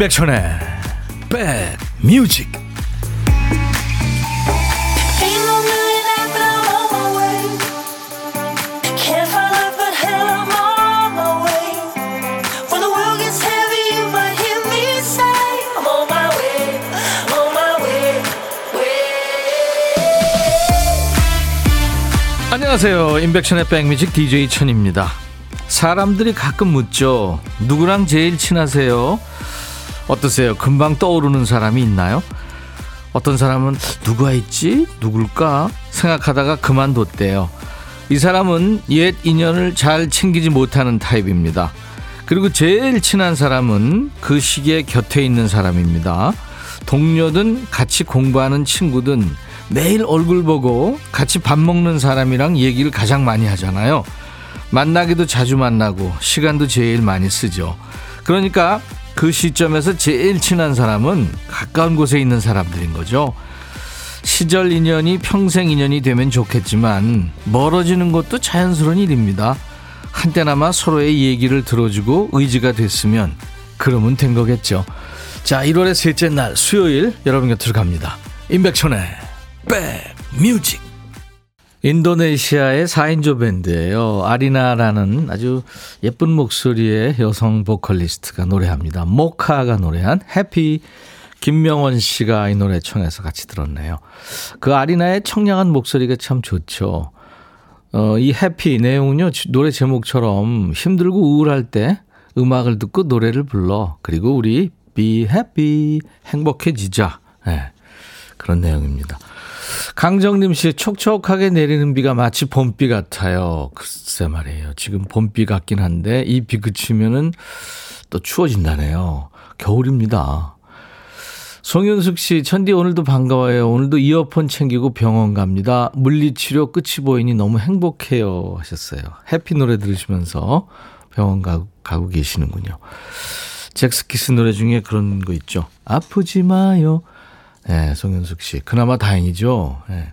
임백천의 백뮤직 안녕하세요. 임백천의 백뮤직 DJ 천입니다. 사람들이 가끔 묻죠. 누구랑 제일 친하세요 어떠세요? 금방 떠오르는 사람이 있나요? 어떤 사람은 누가 있지? 누굴까? 생각하다가 그만뒀대요. 이 사람은 옛 인연을 잘 챙기지 못하는 타입입니다. 그리고 제일 친한 사람은 그 시기에 곁에 있는 사람입니다. 동료든 같이 공부하는 친구든 매일 얼굴 보고 같이 밥 먹는 사람이랑 얘기를 가장 많이 하잖아요. 만나기도 자주 만나고 시간도 제일 많이 쓰죠. 그러니까 그 시점에서 제일 친한 사람은 가까운 곳에 있는 사람들인 거죠. 시절 인연이 평생 인연이 되면 좋겠지만 멀어지는 것도 자연스러운 일입니다. 한때나마 서로의 얘기를 들어주고 의지가 됐으면 그러면 된 거겠죠. 자, 1월의 셋째 날 수요일 여러분 곁으로 갑니다. 임백천의 백뮤직 인도네시아의 4인조 밴드예요. 아리나라는 아주 예쁜 목소리의 여성 보컬리스트가 노래합니다. 모카가 노래한 해피 김명원 씨가 이 노래 청해서 같이 들었네요. 그 아리나의 청량한 목소리가 참 좋죠. 어, 이 해피 내용은요, 노래 제목처럼 힘들고 우울할 때 음악을 듣고 노래를 불러. 그리고 우리 be happy, 행복해지자. 네, 그런 내용입니다. 강정림 씨, 촉촉하게 내리는 비가 마치 봄비 같아요. 글쎄 말이에요. 지금 봄비 같긴 한데, 이 비 그치면은 또 추워진다네요. 겨울입니다. 송윤숙 씨, 천디 오늘도 반가워요. 오늘도 이어폰 챙기고 병원 갑니다. 물리치료 끝이 보이니 너무 행복해요. 하셨어요. 해피 노래 들으시면서 병원 가, 가고 계시는군요. 잭스키스 노래 중에 그런 거 있죠. 아프지 마요. 네, 송현숙 씨. 그나마 다행이죠. 네.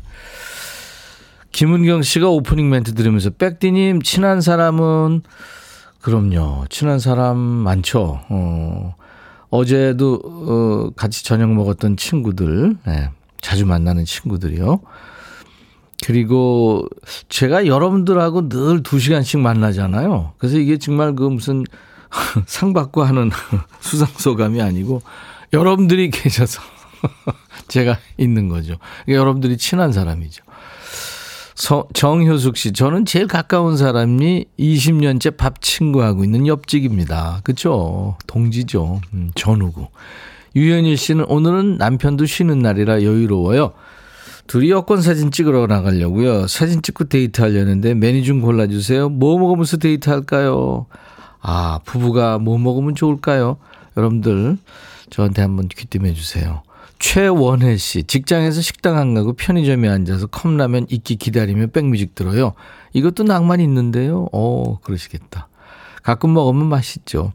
김은경 씨가 오프닝 멘트 들으면서 백디님 친한 사람은 그럼요. 친한 사람 많죠. 어, 어제도 어, 같이 저녁 먹었던 친구들, 네, 자주 만나는 친구들이요. 그리고 제가 여러분들하고 늘 두 시간씩 만나잖아요. 그래서 이게 정말 그 무슨 상 받고 하는 수상소감이 아니고 여러분들이 계셔서 제가 있는 거죠. 그러니까 여러분들이 친한 사람이죠. 서, 정효숙 씨, 저는 제일 가까운 사람이 20년째 밥 친구하고 있는 옆집입니다. 그죠? 동지죠. 음, 전우고. 유현일 씨는 오늘은 남편도 쉬는 날이라 여유로워요. 둘이 여권 사진 찍으러 나가려고요. 사진 찍고 데이트 하려는데 메뉴 좀 골라주세요. 뭐 먹으면서 데이트 할까요? 아, 부부가 뭐 먹으면 좋을까요? 여러분들, 저한테 한번 귀뜸해 주세요. 최원혜 씨, 직장에서 식당 안 가고 편의점에 앉아서 컵라면 익기 기다리며 백뮤직 들어요. 이것도 낭만 있는데요. 어, 그러시겠다. 가끔 먹으면 맛있죠.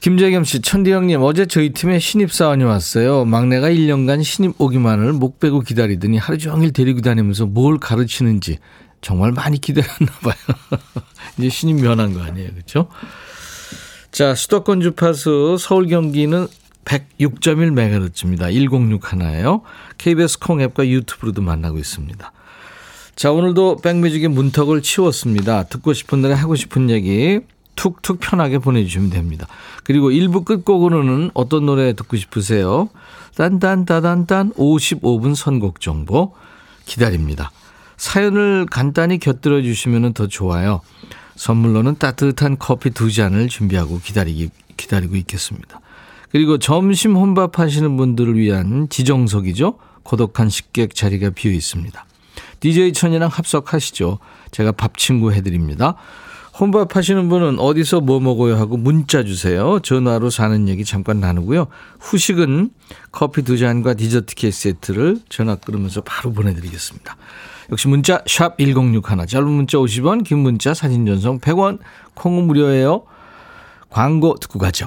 김재겸 씨, 천디 형님, 어제 저희 팀에 신입사원이 왔어요. 막내가 1년간 신입 오기만을 목 빼고 기다리더니 하루 종일 데리고 다니면서 뭘 가르치는지 정말 많이 기다렸나 봐요. 이제 신입 면한 거 아니에요. 그렇죠? 자, 수도권 주파수 서울 경기는 106.1MHz입니다. 106 하나예요. KBS 콩 앱과 유튜브로도 만나고 있습니다. 자, 오늘도 백뮤직의 문턱을 치웠습니다. 듣고 싶은 노래 하고 싶은 얘기 툭툭 편하게 보내주시면 됩니다. 그리고 1부 끝곡으로는 어떤 노래 듣고 싶으세요? 딴딴따단딴 55분 선곡 정보 기다립니다. 사연을 간단히 곁들여 주시면 더 좋아요. 선물로는 따뜻한 커피 두 잔을 준비하고 기다리기, 기다리고 있겠습니다. 그리고 점심 혼밥 하시는 분들을 위한 지정석이죠. 고독한 식객 자리가 비어 있습니다. DJ 천이랑 합석하시죠. 제가 밥 친구 해드립니다. 혼밥 하시는 분은 어디서 뭐 먹어요 하고 문자 주세요. 전화로 사는 얘기 잠깐 나누고요. 후식은 커피 두 잔과 디저트 케이크 세트를 전화 끊으면서 바로 보내드리겠습니다. 역시 문자 샵 1061, 짧은 문자 50원, 긴 문자 사진 전송 100원, 콩은 무료예요. 광고 듣고 가죠.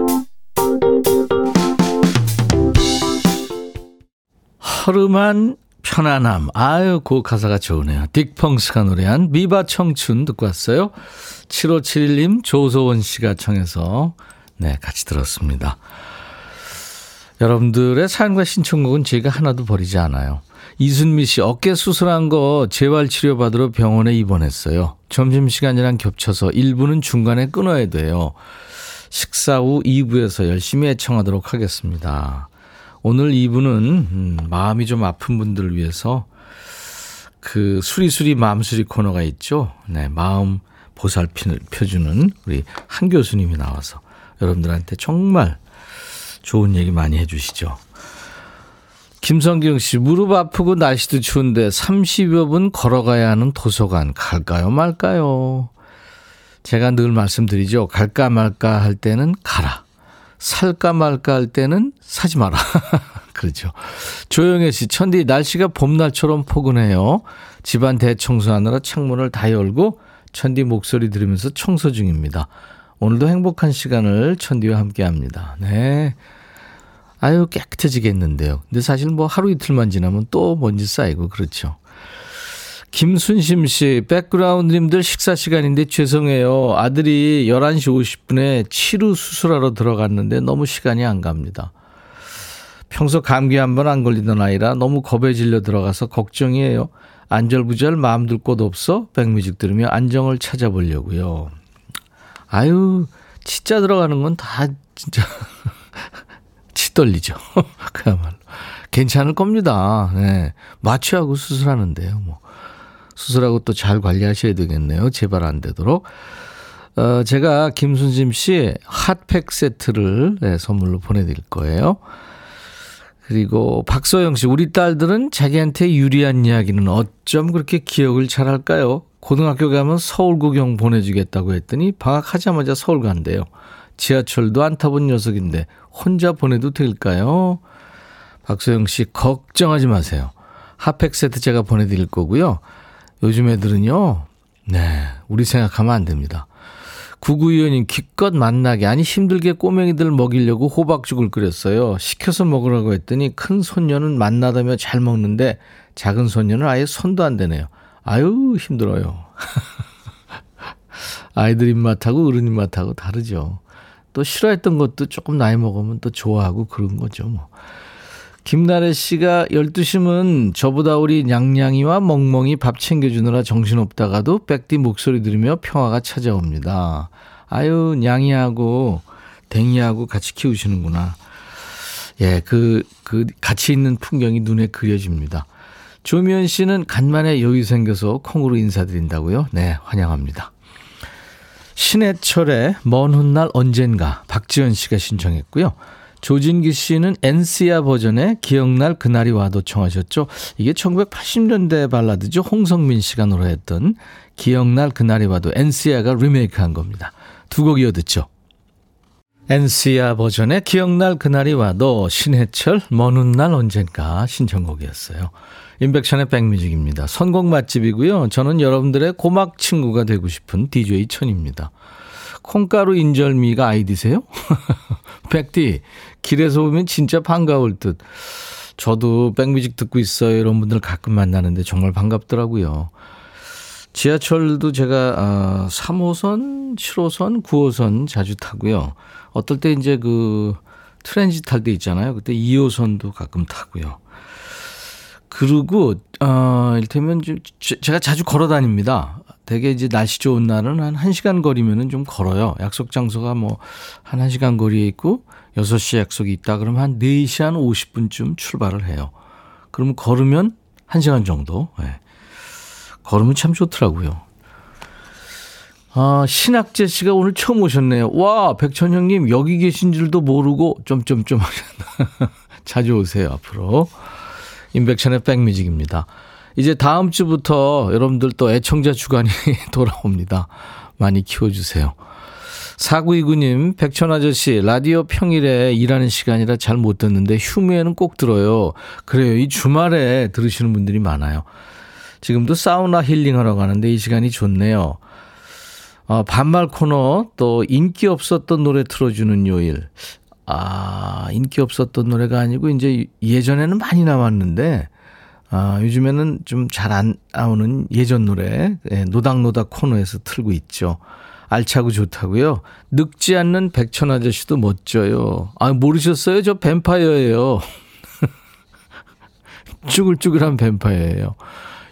허름한 편안함. 아유, 그 가사가 좋으네요. 딕펑스가 노래한 미바 청춘 듣고 왔어요. 7571님, 조소원 씨가 청해서, 네, 같이 들었습니다. 여러분들의 사연과 신청곡은 제가 하나도 버리지 않아요. 이순미 씨 어깨 수술한 거 재활 치료 받으러 병원에 입원했어요. 점심시간이랑 겹쳐서 1부는 중간에 끊어야 돼요. 식사 후 2부에서 열심히 애청하도록 하겠습니다. 오늘 2부는 음, 마음이 좀 아픈 분들을 위해서 그 수리수리 마음수리 코너가 있죠. 네, 마음 보살펴주는 우리 한 교수님이 나와서 여러분들한테 정말 좋은 얘기 많이 해주시죠. 김성경 씨, 무릎 아프고 날씨도 추운데 30여 분 걸어가야 하는 도서관 갈까요 말까요? 제가 늘 말씀드리죠. 갈까 말까 할 때는 가라. 살까 말까 할 때는 사지 마라. 그렇죠. 조영애 씨, 천디 날씨가 봄날처럼 포근해요. 집안 대청소하느라 창문을 다 열고 천디 목소리 들으면서 청소 중입니다. 오늘도 행복한 시간을 천디와 함께 합니다. 네. 아유, 깨끗해지겠는데요. 근데 사실 뭐 하루 이틀만 지나면 또 먼지 쌓이고 그렇죠. 김순심 씨, 백그라운드님들 식사 시간인데 죄송해요. 아들이 11시 50분에 치루 수술하러 들어갔는데 너무 시간이 안 갑니다. 평소 감기 한 번 안 걸리던 아이라 너무 겁에 질려 들어가서 걱정이에요. 안절부절 마음 둘 곳 없어 백뮤직 들으며 안정을 찾아보려고요. 아유, 치자 들어가는 건 다 진짜 치 떨리죠. 그야말로. 괜찮을 겁니다. 네. 마취하고 수술하는데요. 뭐. 수술하고 또 잘 관리하셔야 되겠네요. 재발 안 되도록. 어, 제가 김순심 씨 핫팩 세트를 네, 선물로 보내드릴 거예요. 그리고 박소영 씨, 우리 딸들은 자기한테 유리한 이야기는 어쩜 그렇게 기억을 잘 할까요? 고등학교 가면 서울 구경 보내주겠다고 했더니 방학하자마자 서울 간대요. 지하철도 안 타본 녀석인데 혼자 보내도 될까요? 박소영 씨, 걱정하지 마세요. 핫팩 세트 제가 보내드릴 거고요. 요즘 애들은요, 네, 우리 생각하면 안 됩니다. 구구위원님 기껏 만나게 아니 힘들게 꼬맹이들 먹이려고 호박죽을 끓였어요. 시켜서 먹으라고 했더니 큰 손녀는 만나다며 잘 먹는데 작은 손녀는 아예 손도 안 대네요. 아유 힘들어요. 아이들 입맛하고 어른 입맛하고 다르죠. 또 싫어했던 것도 조금 나이 먹으면 또 좋아하고 그런 거죠. 뭐. 김나래 씨가 12시면 저보다 우리 냥냥이와 멍멍이 밥 챙겨주느라 정신없다가도 백디 목소리 들으며 평화가 찾아옵니다. 아유, 냥이하고 댕이하고 같이 키우시는구나. 예, 그, 그, 같이 있는 풍경이 눈에 그려집니다. 조미연 씨는 간만에 여유 생겨서 콩으로 인사드린다고요? 네, 환영합니다. 신해철의 먼 훗날 언젠가 박지연 씨가 신청했고요. 조진기 씨는 엔시아 버전의 기억날 그날이 와도 청하셨죠. 이게 1980년대 발라드죠. 홍성민 씨가 노래했던 기억날 그날이 와도 엔시아가 리메이크한 겁니다. 두 곡 이어 듣죠. 엔시아 버전의 기억날 그날이 와도 신해철 먼 훗날 언젠가 신청곡이었어요. 인백션의 백뮤직입니다. 선곡 맛집이고요. 저는 여러분들의 고막 친구가 되고 싶은 DJ 천입니다. 콩가루 인절미가 아이디세요? 백디, 길에서 보면 진짜 반가울 듯. 저도 백뮤직 듣고 있어요. 이런 분들 가끔 만나는데 정말 반갑더라고요. 지하철도 제가 아, 3호선, 7호선, 9호선 자주 타고요. 어떨 때 이제 그 트랜짓 탈때 있잖아요. 그때 2호선도 가끔 타고요. 그리고 어 일테면 좀 제가 자주 걸어 다닙니다. 되게 이제 날씨 좋은 날은 한 1시간 거리면은 좀 걸어요. 약속 장소가 뭐 한 1시간 거리에 있고 6시 약속이 있다 그러면 한 4시 한 50분쯤 출발을 해요. 그러면 걸으면 1시간 정도. 네. 걸으면 참 좋더라고요. 아, 신학재 씨가 오늘 처음 오셨네요. 와, 백천 형님 여기 계신 줄도 모르고 점점점 하셨나. 자주 오세요, 앞으로. 인백션의 백뮤직입니다. 이제 다음 주부터 여러분들 또 애청자 주간이 돌아옵니다. 많이 키워주세요. 사구이구님, 백천 아저씨, 라디오 평일에 일하는 시간이라 잘 못 듣는데 휴무에는 꼭 들어요. 그래요. 이 주말에 들으시는 분들이 많아요. 지금도 사우나 힐링하러 가는데 이 시간이 좋네요. 어, 반말 코너 또 인기 없었던 노래 틀어주는 요일. 아, 인기 없었던 노래가 아니고 이제 예전에는 많이 나왔는데 아, 요즘에는 좀 잘 안 나오는 예전 노래 예, 노닥노닥 코너에서 틀고 있죠. 알차고 좋다고요. 늙지 않는 백천 아저씨도 멋져요. 아, 모르셨어요? 저 뱀파이어예요. 쭈글쭈글한 뱀파이어예요.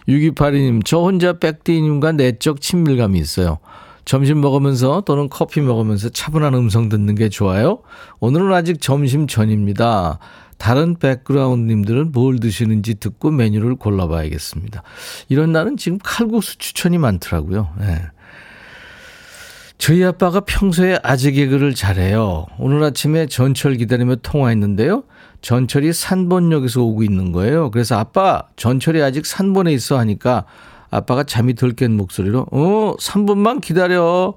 6282님, 저 혼자 백디님과 내적 친밀감이 있어요. 점심 먹으면서 또는 커피 먹으면서 차분한 음성 듣는 게 좋아요. 오늘은 아직 점심 전입니다. 다른 백그라운드님들은 뭘 드시는지 듣고 메뉴를 골라봐야겠습니다. 이런 날은 지금 칼국수 추천이 많더라고요. 네. 저희 아빠가 평소에 아재 개그를 잘해요. 오늘 아침에 전철 기다리며 통화했는데요. 전철이 산본역에서 오고 있는 거예요. 그래서 아빠, 전철이 아직 산본에 있어 하니까 아빠가 잠이 덜 깬 목소리로, 어, 3분만 기다려.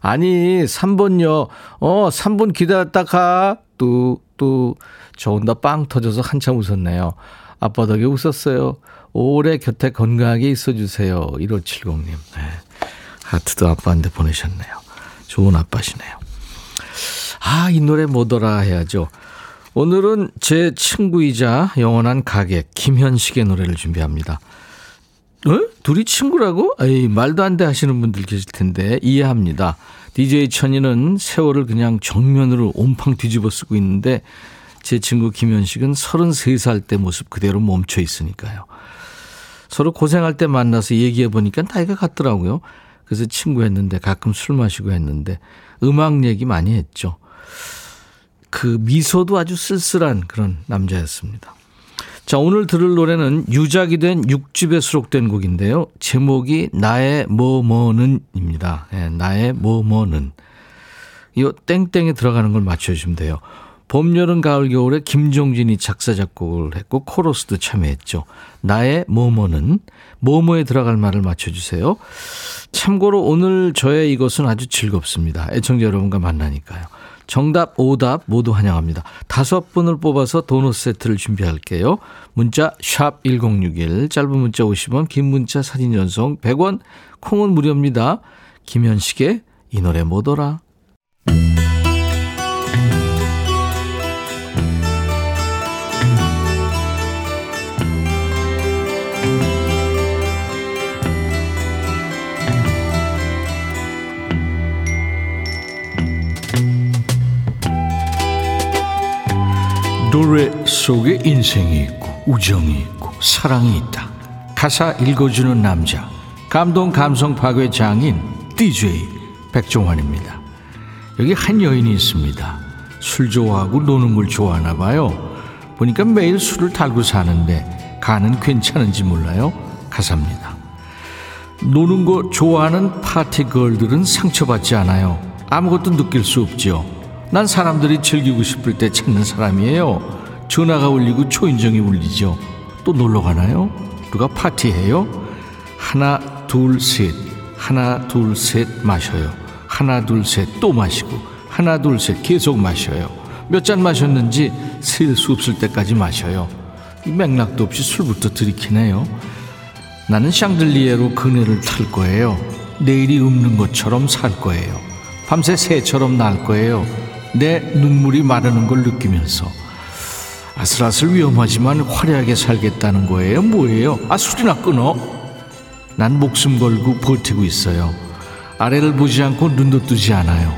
아니, 3번요. 어, 3분 기다렸다 가. 또, 또, 저 혼자 빵 터져서 한참 웃었네요. 아빠 덕에 웃었어요. 오래 곁에 건강하게 있어주세요. 1570님. 네. 하트도 아빠한테 보내셨네요. 좋은 아빠시네요. 아, 이 노래 뭐더라 해야죠. 오늘은 제 친구이자 영원한 가객 김현식의 노래를 준비합니다. 어? 둘이 친구라고? 에이, 말도 안 돼 하시는 분들 계실 텐데 이해합니다. DJ 천이는 세월을 그냥 정면으로 온팡 뒤집어 쓰고 있는데 제 친구 김현식은 33살 때 모습 그대로 멈춰 있으니까요. 서로 고생할 때 만나서 얘기해 보니까 나이가 같더라고요. 그래서 친구 했는데 가끔 술 마시고 했는데 음악 얘기 많이 했죠. 그 미소도 아주 쓸쓸한 그런 남자였습니다. 자, 오늘 들을 노래는 유작이 된 6집에 수록된 곡인데요. 제목이 나의 뭐뭐는입니다. 네, 나의 뭐뭐는. 이 땡땡에 들어가는 걸 맞춰주시면 돼요. 봄, 여름, 가을, 겨울에 김종진이 작사, 작곡을 했고, 코러스도 참여했죠. 나의 뭐뭐는, 뭐뭐에 들어갈 말을 맞춰주세요. 참고로 오늘 저의 이것은 아주 즐겁습니다. 애청자 여러분과 만나니까요. 정답, 오답 모두 환영합니다. 다섯 분을 뽑아서 도넛 세트를 준비할게요. 문자 1061, 짧은 문자 50원, 긴 문자 사진 전송 100원, 콩은 무료입니다. 김현식의 이 노래 뭐더라? 노래 속에 인생이 있고 우정이 있고 사랑이 있다. 가사 읽어주는 남자 감동 감성 파괴 장인 DJ 백종환입니다. 여기 한 여인이 있습니다. 술 좋아하고 노는 걸 좋아하나 봐요. 보니까 매일 술을 달고 사는데 간은 괜찮은지 몰라요. 가사입니다. 노는 거 좋아하는 파티걸들은 상처받지 않아요. 아무것도 느낄 수 없죠. 난 사람들이 즐기고 싶을 때 찾는 사람이에요. 전화가 울리고 초인종이 울리죠. 또 놀러 가나요? 누가 파티해요? 하나, 둘, 셋. 하나, 둘, 셋 마셔요. 하나, 둘, 셋 또 마시고. 하나, 둘, 셋 계속 마셔요. 몇 잔 마셨는지 셀 수 없을 때까지 마셔요. 맥락도 없이 술부터 들이키네요. 나는 샹들리에로 그네를 탈 거예요. 내일이 없는 것처럼 살 거예요. 밤새 새처럼 날 거예요. 내 눈물이 마르는 걸 느끼면서 아슬아슬 위험하지만 화려하게 살겠다는 거예요. 뭐예요? 아 술이나 끊어. 난 목숨 걸고 버티고 있어요. 아래를 보지 않고 눈도 뜨지 않아요.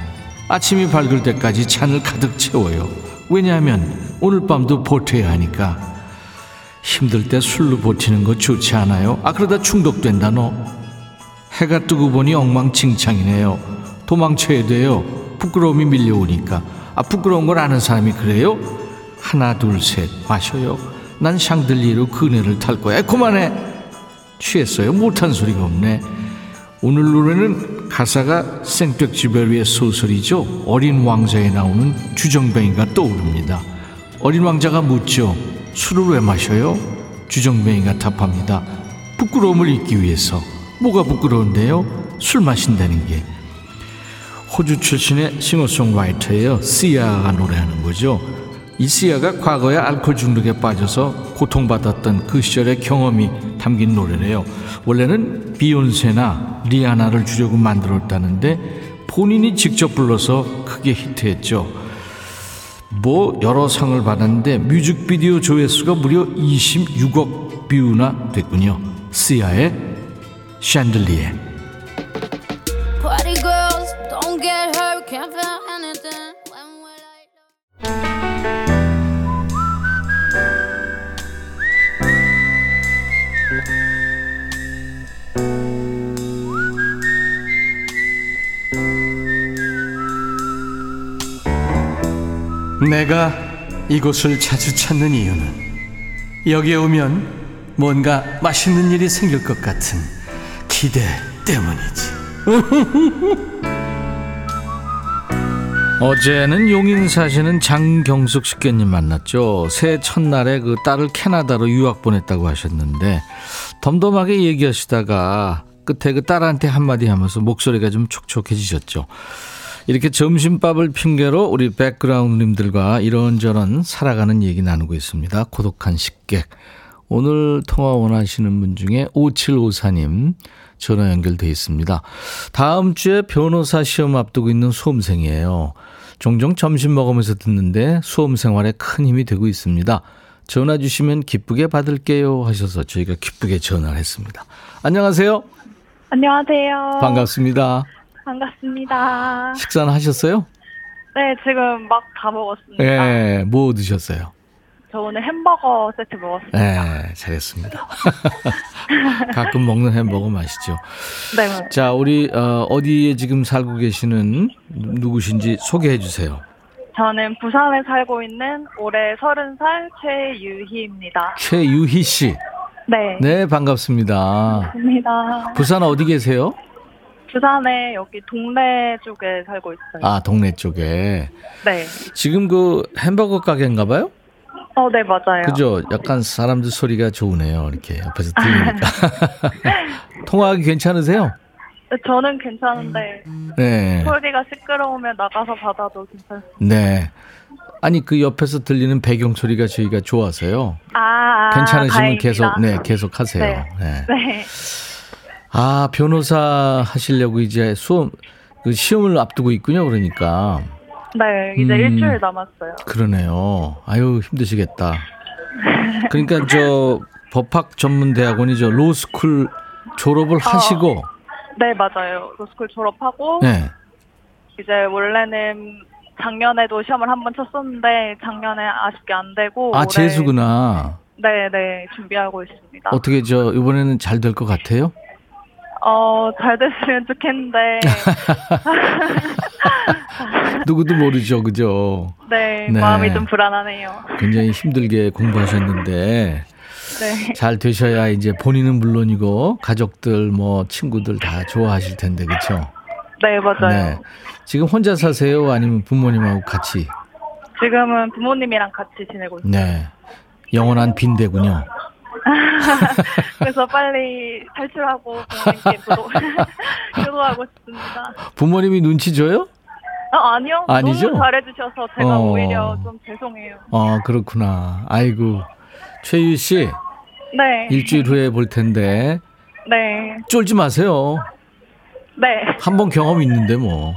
아침이 밝을 때까지 잔을 가득 채워요. 왜냐하면 오늘 밤도 버텨야 하니까. 힘들 때 술로 버티는 거 좋지 않아요? 아 그러다 중독된다 너. 해가 뜨고 보니 엉망진창이네요. 도망쳐야 돼요. 부끄러움이 밀려오니까. 아 부끄러운 걸 아는 사람이 그래요? 하나 둘 셋 마셔요. 난 샹들리에로 그네를 탈 거야. 그만해. 취했어요. 못한 소리가 없네. 오늘 노래는 가사가 생백지베리의 소설이죠. 어린 왕자에 나오는 주정뱅이가 떠오릅니다. 어린 왕자가 묻죠. 술을 왜 마셔요? 주정뱅이가 답합니다. 부끄러움을 잊기 위해서. 뭐가 부끄러운데요? 술 마신다는 게. 호주 출신의 싱어송라이터예요. 시아가 노래하는 거죠. 이 시아가 과거에 알코올 중독에 빠져서 고통받았던 그 시절의 경험이 담긴 노래래요. 원래는 비욘세나 리아나를 주려고 만들었다는데 본인이 직접 불러서 크게 히트했죠. 뭐 여러 상을 받았는데 뮤직비디오 조회수가 무려 26억 뷰나 됐군요. 시아의 샹들리에. Can't feel anything. When I? 내가 이곳을 자주 찾는 이유는 여기에 오면 뭔가 맛있는 일이 생길 것 같은 기대 때문이지. 어제는 용인 사시는 장경숙 식객님 만났죠. 새해 첫날에 그 딸을 캐나다로 유학 보냈다고 하셨는데 덤덤하게 얘기하시다가 끝에 그 딸한테 한마디 하면서 목소리가 좀 촉촉해지셨죠. 이렇게 점심밥을 핑계로 우리 백그라운드님들과 이런저런 살아가는 얘기 나누고 있습니다. 고독한 식객. 오늘 통화 원하시는 분 중에 5754님 전화 연결돼 있습니다. 다음 주에 변호사 시험 앞두고 있는 수험생이에요. 종종 점심 먹으면서 듣는데 수험 생활에 큰 힘이 되고 있습니다. 전화 주시면 기쁘게 받을게요 하셔서 저희가 기쁘게 전화를 했습니다. 안녕하세요. 안녕하세요. 반갑습니다. 반갑습니다. 식사는 하셨어요? 네, 지금 막 다 먹었습니다. 네, 뭐 드셨어요? 저 오늘 햄버거 세트 먹었습니다. 네, 잘했습니다. 가끔 먹는 햄버거 맛있죠. 네. 자, 우리 어, 어디에 지금 살고 계시는 누구신지 소개해 주세요. 저는 부산에 살고 있는 올해 30살 최유희입니다. 최유희 씨. 네. 네, 반갑습니다. 반갑습니다. 부산 어디 계세요? 부산에 여기 동래 쪽에 살고 있어요. 아, 동네 쪽에. 네. 지금 그 햄버거 가게인가 봐요? 어, 네, 맞아요. 그죠? 약간 사람들 소리가 좋으네요. 이렇게 옆에서 들리니까. 통화하기 괜찮으세요? 네, 저는 괜찮은데 네. 소리가 시끄러우면 나가서 받아도 괜찮습니다. 네. 아니 그 옆에서 들리는 배경 소리가 저희가 좋아서요. 아, 아 괜찮으시면 다행입니다. 계속 네 계속 하세요. 네. 네. 네. 아 변호사 하시려고 이제 수험 그 시험을 앞두고 있군요. 그러니까 네, 이제 음. 일주일 남았어요. 그러네요. 아유 힘드시겠다. 그러니까 저 법학 전문 대학원이죠 로스쿨 졸업을 하시고 네, 맞아요. 로스쿨 졸업하고 네. 이제 원래는 작년에도 시험을 한 번 쳤었는데 작년에 아쉽게 안 되고 아 재수구나. 네, 네, 준비하고 있습니다. 어떻게 저 이번에는 잘 될 것 같아요? 어, 잘 됐으면 좋겠는데 누구도 모르죠, 그죠? 네, 네. 마음이 좀 불안하네요. 굉장히 힘들게 공부하셨는데 네. 잘 되셔야 이제 본인은 물론이고 가족들 뭐 친구들 다 좋아하실 텐데 그렇죠? 네, 맞아요. 지금 혼자 사세요? 아니면 부모님하고 같이? 지금은 부모님이랑 같이 지내고 있어요. 네. 영원한 빈대군요. 그래서 빨리 탈출하고 부모님께 부도, 효도하고 싶습니다. 부모님이 눈치 줘요? 아, 아니요. 아니죠? 너무 잘해주셔서 제가 어. 오히려 좀 죄송해요. 어, 그렇구나. 아이고. 최유 씨, 네. 일주일 후에 볼 텐데 네. 쫄지 마세요. 네. 한 번 경험 있는데 뭐.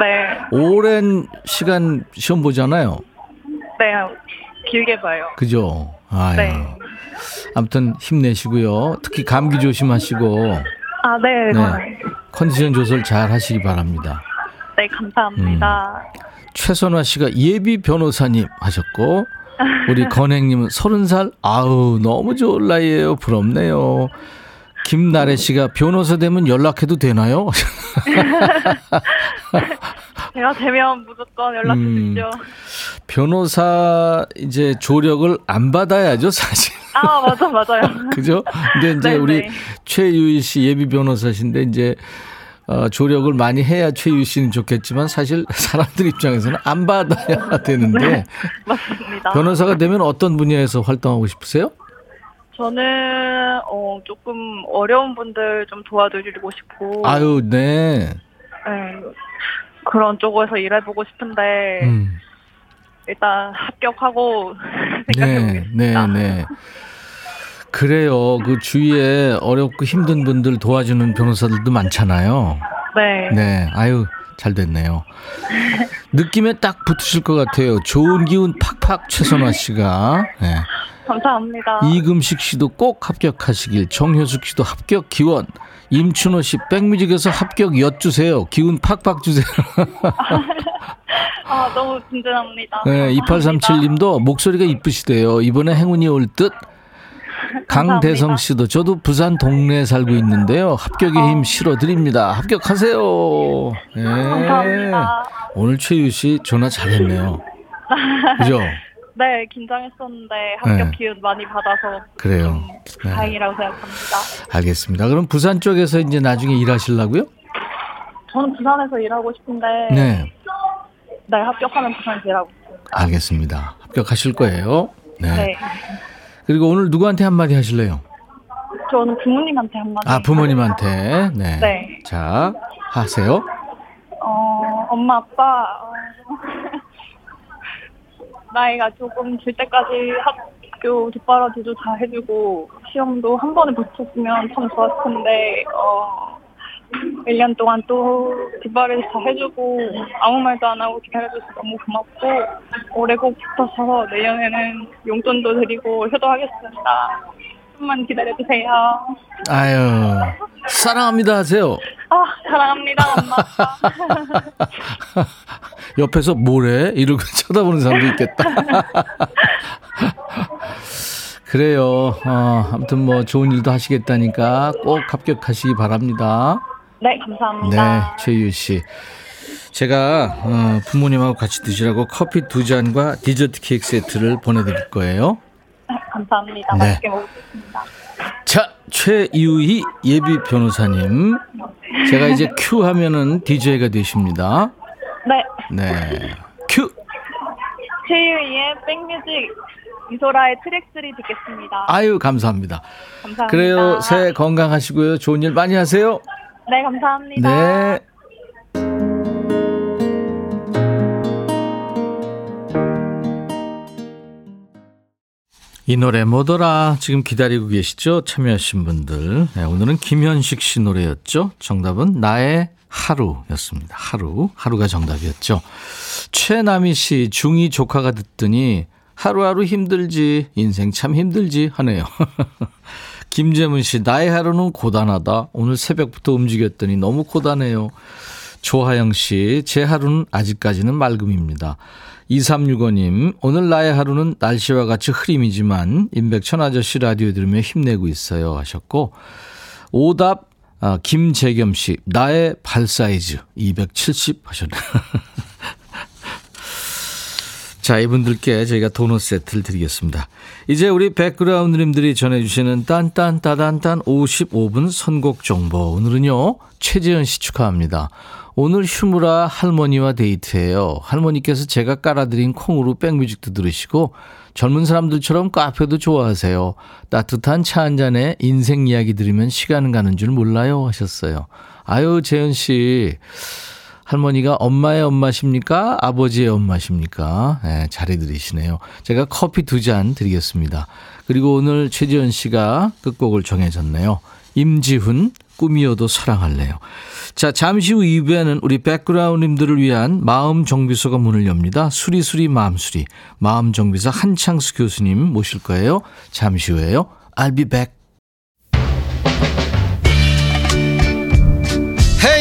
네. 오랜 시간 시험 보잖아요. 네. 길게 봐요. 그죠? 아유. 네. 아무튼 힘내시고요. 특히 감기 조심하시고 아, 네. 네. 컨디션 조절 잘 하시기 바랍니다. 네, 감사합니다. 최선화 씨가 예비 변호사님 하셨고 우리 건행님은 서른 살 아우 너무 좋은 나이에요 부럽네요. 김나래 씨가 변호사 되면 연락해도 되나요? 제가 되면 무조건 연락 음. 주십시오. 변호사 이제 조력을 안 받아야죠 사실. 아, 맞아, 맞아요. 그죠? 근데 이제 네, 우리 네. 최유희 씨 예비 변호사신데 이제 어, 조력을 많이 해야 최유희 씨는 좋겠지만 사실 사람들 입장에서는 안 받아야 되는데 맞습니다. 변호사가 되면 어떤 분야에서 활동하고 싶으세요? 저는 어 조금 어려운 분들 좀 도와드리고 싶고 아유, 네. 네, 그런 쪽에서 일해보고 싶은데 음. 일단 합격하고 네, 생각해보겠습니다. 네, 네. 그래요. 그 주위에 어렵고 힘든 분들 도와주는 변호사들도 많잖아요. 네. 네, 아유 잘 됐네요. 느낌에 딱 붙으실 것 같아요. 좋은 기운 팍팍 최선화 씨가. 네. 감사합니다. 이금식 씨도 꼭 합격하시길. 정효숙 씨도 합격 기원. 임춘호 씨 백뮤직에서 합격 엿 주세요. 기운 팍팍 주세요. 아, 너무 든든합니다. 네, 2837님도 목소리가 이쁘시대요. 이번에 행운이 올 듯. 강대성. 씨도 저도 부산 동네에 살고 있는데요. 합격의 힘 실어드립니다. 합격하세요. 네. 감사합니다. 오늘 최유 씨 전화 잘했네요. 그죠? 네, 긴장했었는데 합격 네. 기운 많이 받아서 그래요. 좀 네. 다행이라고 생각합니다. 알겠습니다. 그럼 부산 쪽에서 이제 나중에 일하시려고요? 저는 부산에서 일하고 싶은데 네. 네, 합격하면 부산에서 일하고 싶습니다. 알겠습니다. 합격하실 거예요. 네. 네. 그리고 오늘 누구한테 한마디 하실래요? 저는 부모님한테 한마디. 아, 부모님한테. 네. 네. 자, 하세요. 어, 엄마, 아빠, 어, 나이가 조금 들 때까지 학교 뒷바라지도 다 해주고, 시험도 한 번에 붙었으면 참 좋았을 텐데, 어, 1년 동안 또 뒷바라지 다 해주고, 아무 말도 안 하고 기다려줘서 너무 고맙고, 올해 꼭 붙어서 내년에는 용돈도 드리고 효도하겠습니다. 좀만 기다려주세요. 아유, 사랑합니다 하세요. 아, 사랑합니다, 엄마. 옆에서 뭐래? 이러고 쳐다보는 사람도 있겠다. 그래요. 어, 아무튼 뭐 좋은 일도 하시겠다니까 꼭 합격하시기 바랍니다. 네, 네, 감사합니다. 최유 씨. 제가 어, 부모님하고 같이 드시라고 커피 두 잔과 디저트 케이크 세트를 보내드릴 거예요. 네, 감사합니다. 네. 맛있게 먹겠습니다. 자, 최유희 예비 변호사님. 제가 이제 큐 하면은 DJ가 되십니다. 네, 네. 큐! 최유희의 백뮤직 이소라의 트랙 3 듣겠습니다. 아유, 감사합니다. 감사합니다. 그래요. 새해 건강하시고요. 좋은 일 많이 하세요. 네, 감사합니다. 네. 이 노래 뭐더라? 지금 기다리고 계시죠? 참여하신 분들. 네, 오늘은 김현식 씨 노래였죠? 정답은 나의 하루였습니다. 하루. 하루가 정답이었죠. 최남희 씨 중2 조카가 듣더니 하루하루 힘들지 인생 참 힘들지 하네요. 김재문 씨 나의 하루는 고단하다. 오늘 새벽부터 움직였더니 너무 고단해요. 조하영 씨, 제 하루는 아직까지는 맑음입니다. 2365님, 오늘 나의 하루는 날씨와 같이 흐림이지만 임백천 아저씨 라디오 들으며 힘내고 있어요 하셨고 오답 아, 김재겸 씨, 나의 발 사이즈 270 하셨네요. 자, 이분들께 저희가 도넛 세트를 드리겠습니다. 이제 우리 백그라운드님들이 전해주시는 딴딴따단딴 55분 선곡 정보. 오늘은요, 최재현 씨 축하합니다. 오늘 휴무라 할머니와 데이트예요. 할머니께서 제가 깔아드린 콩으로 백뮤직도 들으시고 젊은 사람들처럼 카페도 좋아하세요. 따뜻한 차 한 잔에 인생 이야기 들으면 시간 가는 줄 몰라요 하셨어요. 아유 재현 씨 할머니가 엄마의 엄마십니까? 아버지의 엄마십니까? 네, 잘해드리시네요. 제가 커피 두 잔 드리겠습니다. 그리고 오늘 최지현 씨가 끝곡을 정해졌네요. 임지훈, 꿈이어도 사랑할래요. 자, 잠시 후 2부에는 우리 백그라운드님들을 위한 마음 정비소가 문을 엽니다. 수리수리 마음수리. 마음 정비사 한창수 교수님 모실 거예요. 잠시 후에요. I'll be back.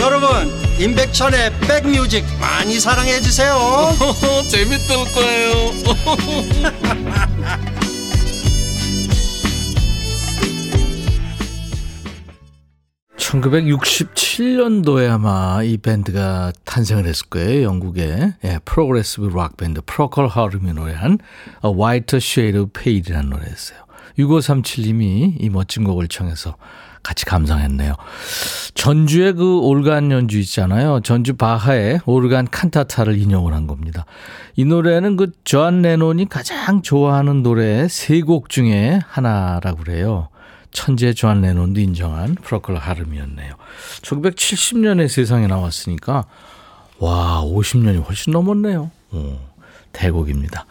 여러분 임백천의 백뮤직 많이 사랑해 주세요 재밌을 거예요 1967년도에 아마 이 밴드가 탄생을 했을 거예요. 영국의 예, 프로그레시브 락 밴드 Procol Harum이 노래한 A Whiter Shade of Pale이라는 노래였어요. 6537님이 이 멋진 곡을 청해서 같이 감상했네요. 전주의 그 올간 연주 있잖아요. 전주 바하의 올간 칸타타를 인용을 한 겁니다. 이 노래는 그존 레논이 가장 좋아하는 노래 세 곡 중에 하나라고 그래요. 천재 존 레논도 인정한 프로콜 하럼이었네요. 1970년에 세상에 나왔으니까 와 50년이 훨씬 넘었네요. 오, 대곡입니다.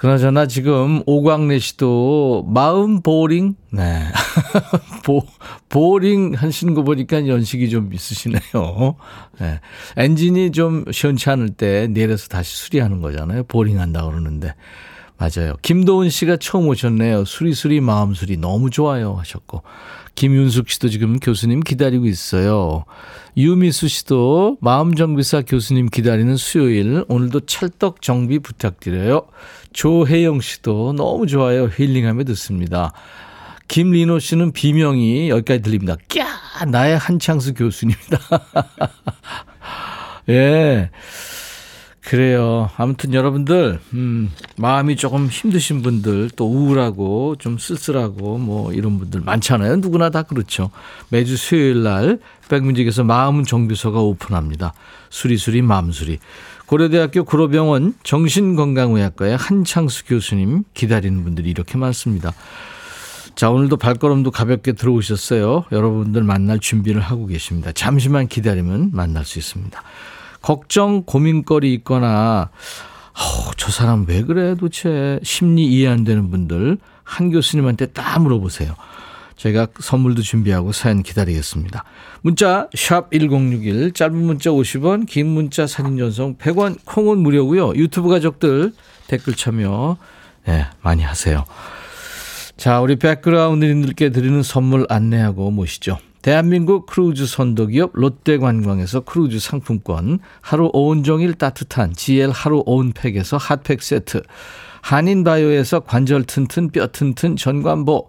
그나저나 지금 오광래 씨도 마음 보링 네 보, 보링 하시는 거 보니까 연식이 좀 있으시네요. 네. 엔진이 좀 시원치 않을 때 내려서 다시 수리하는 거잖아요. 보링 한다 그러는데 맞아요. 김도훈 씨가 처음 오셨네요. 수리수리 마음수리 너무 좋아요 하셨고 김윤숙 씨도 지금 교수님 기다리고 있어요. 유미수 씨도 마음정비사 교수님 기다리는 수요일 오늘도 찰떡 정비 부탁드려요. 조혜영 씨도 너무 좋아요. 힐링하며 듣습니다. 김리노 씨는 비명이 여기까지 들립니다. 꺄! 나의 한창수 교수님이다. 예. 그래요. 아무튼 여러분들, 음, 마음이 조금 힘드신 분들, 또 우울하고 좀 쓸쓸하고 뭐 이런 분들 많잖아요. 누구나 다 그렇죠. 매주 수요일 날 백문직에서 마음 정비소가 오픈합니다. 수리수리 마음수리. 고려대학교 구로병원 정신건강의학과의 한창수 교수님 기다리는 분들이 이렇게 많습니다. 자, 오늘도 발걸음도 가볍게 들어오셨어요. 여러분들 만날 준비를 하고 계십니다. 잠시만 기다리면 만날 수 있습니다. 걱정, 고민거리 있거나, 어, 저 사람 왜 그래 도대체 심리 이해 안 되는 분들 한 교수님한테 딱 물어보세요. 저희가 선물도 준비하고 사연 기다리겠습니다. 문자 1061, 짧은 문자 50원, 긴 문자 사진 전송 100원, 콩은 무료고요. 유튜브 가족들 댓글 참여 네, 많이 하세요. 자, 우리 백그라운드님들께 드리는 선물 안내하고 모시죠. 대한민국 크루즈 선도기업 롯데관광에서 크루즈 상품권, 하루 온종일 따뜻한 GL 하루 온팩에서 핫팩 세트, 한인바이오에서 관절 튼튼 뼈 튼튼 전관보,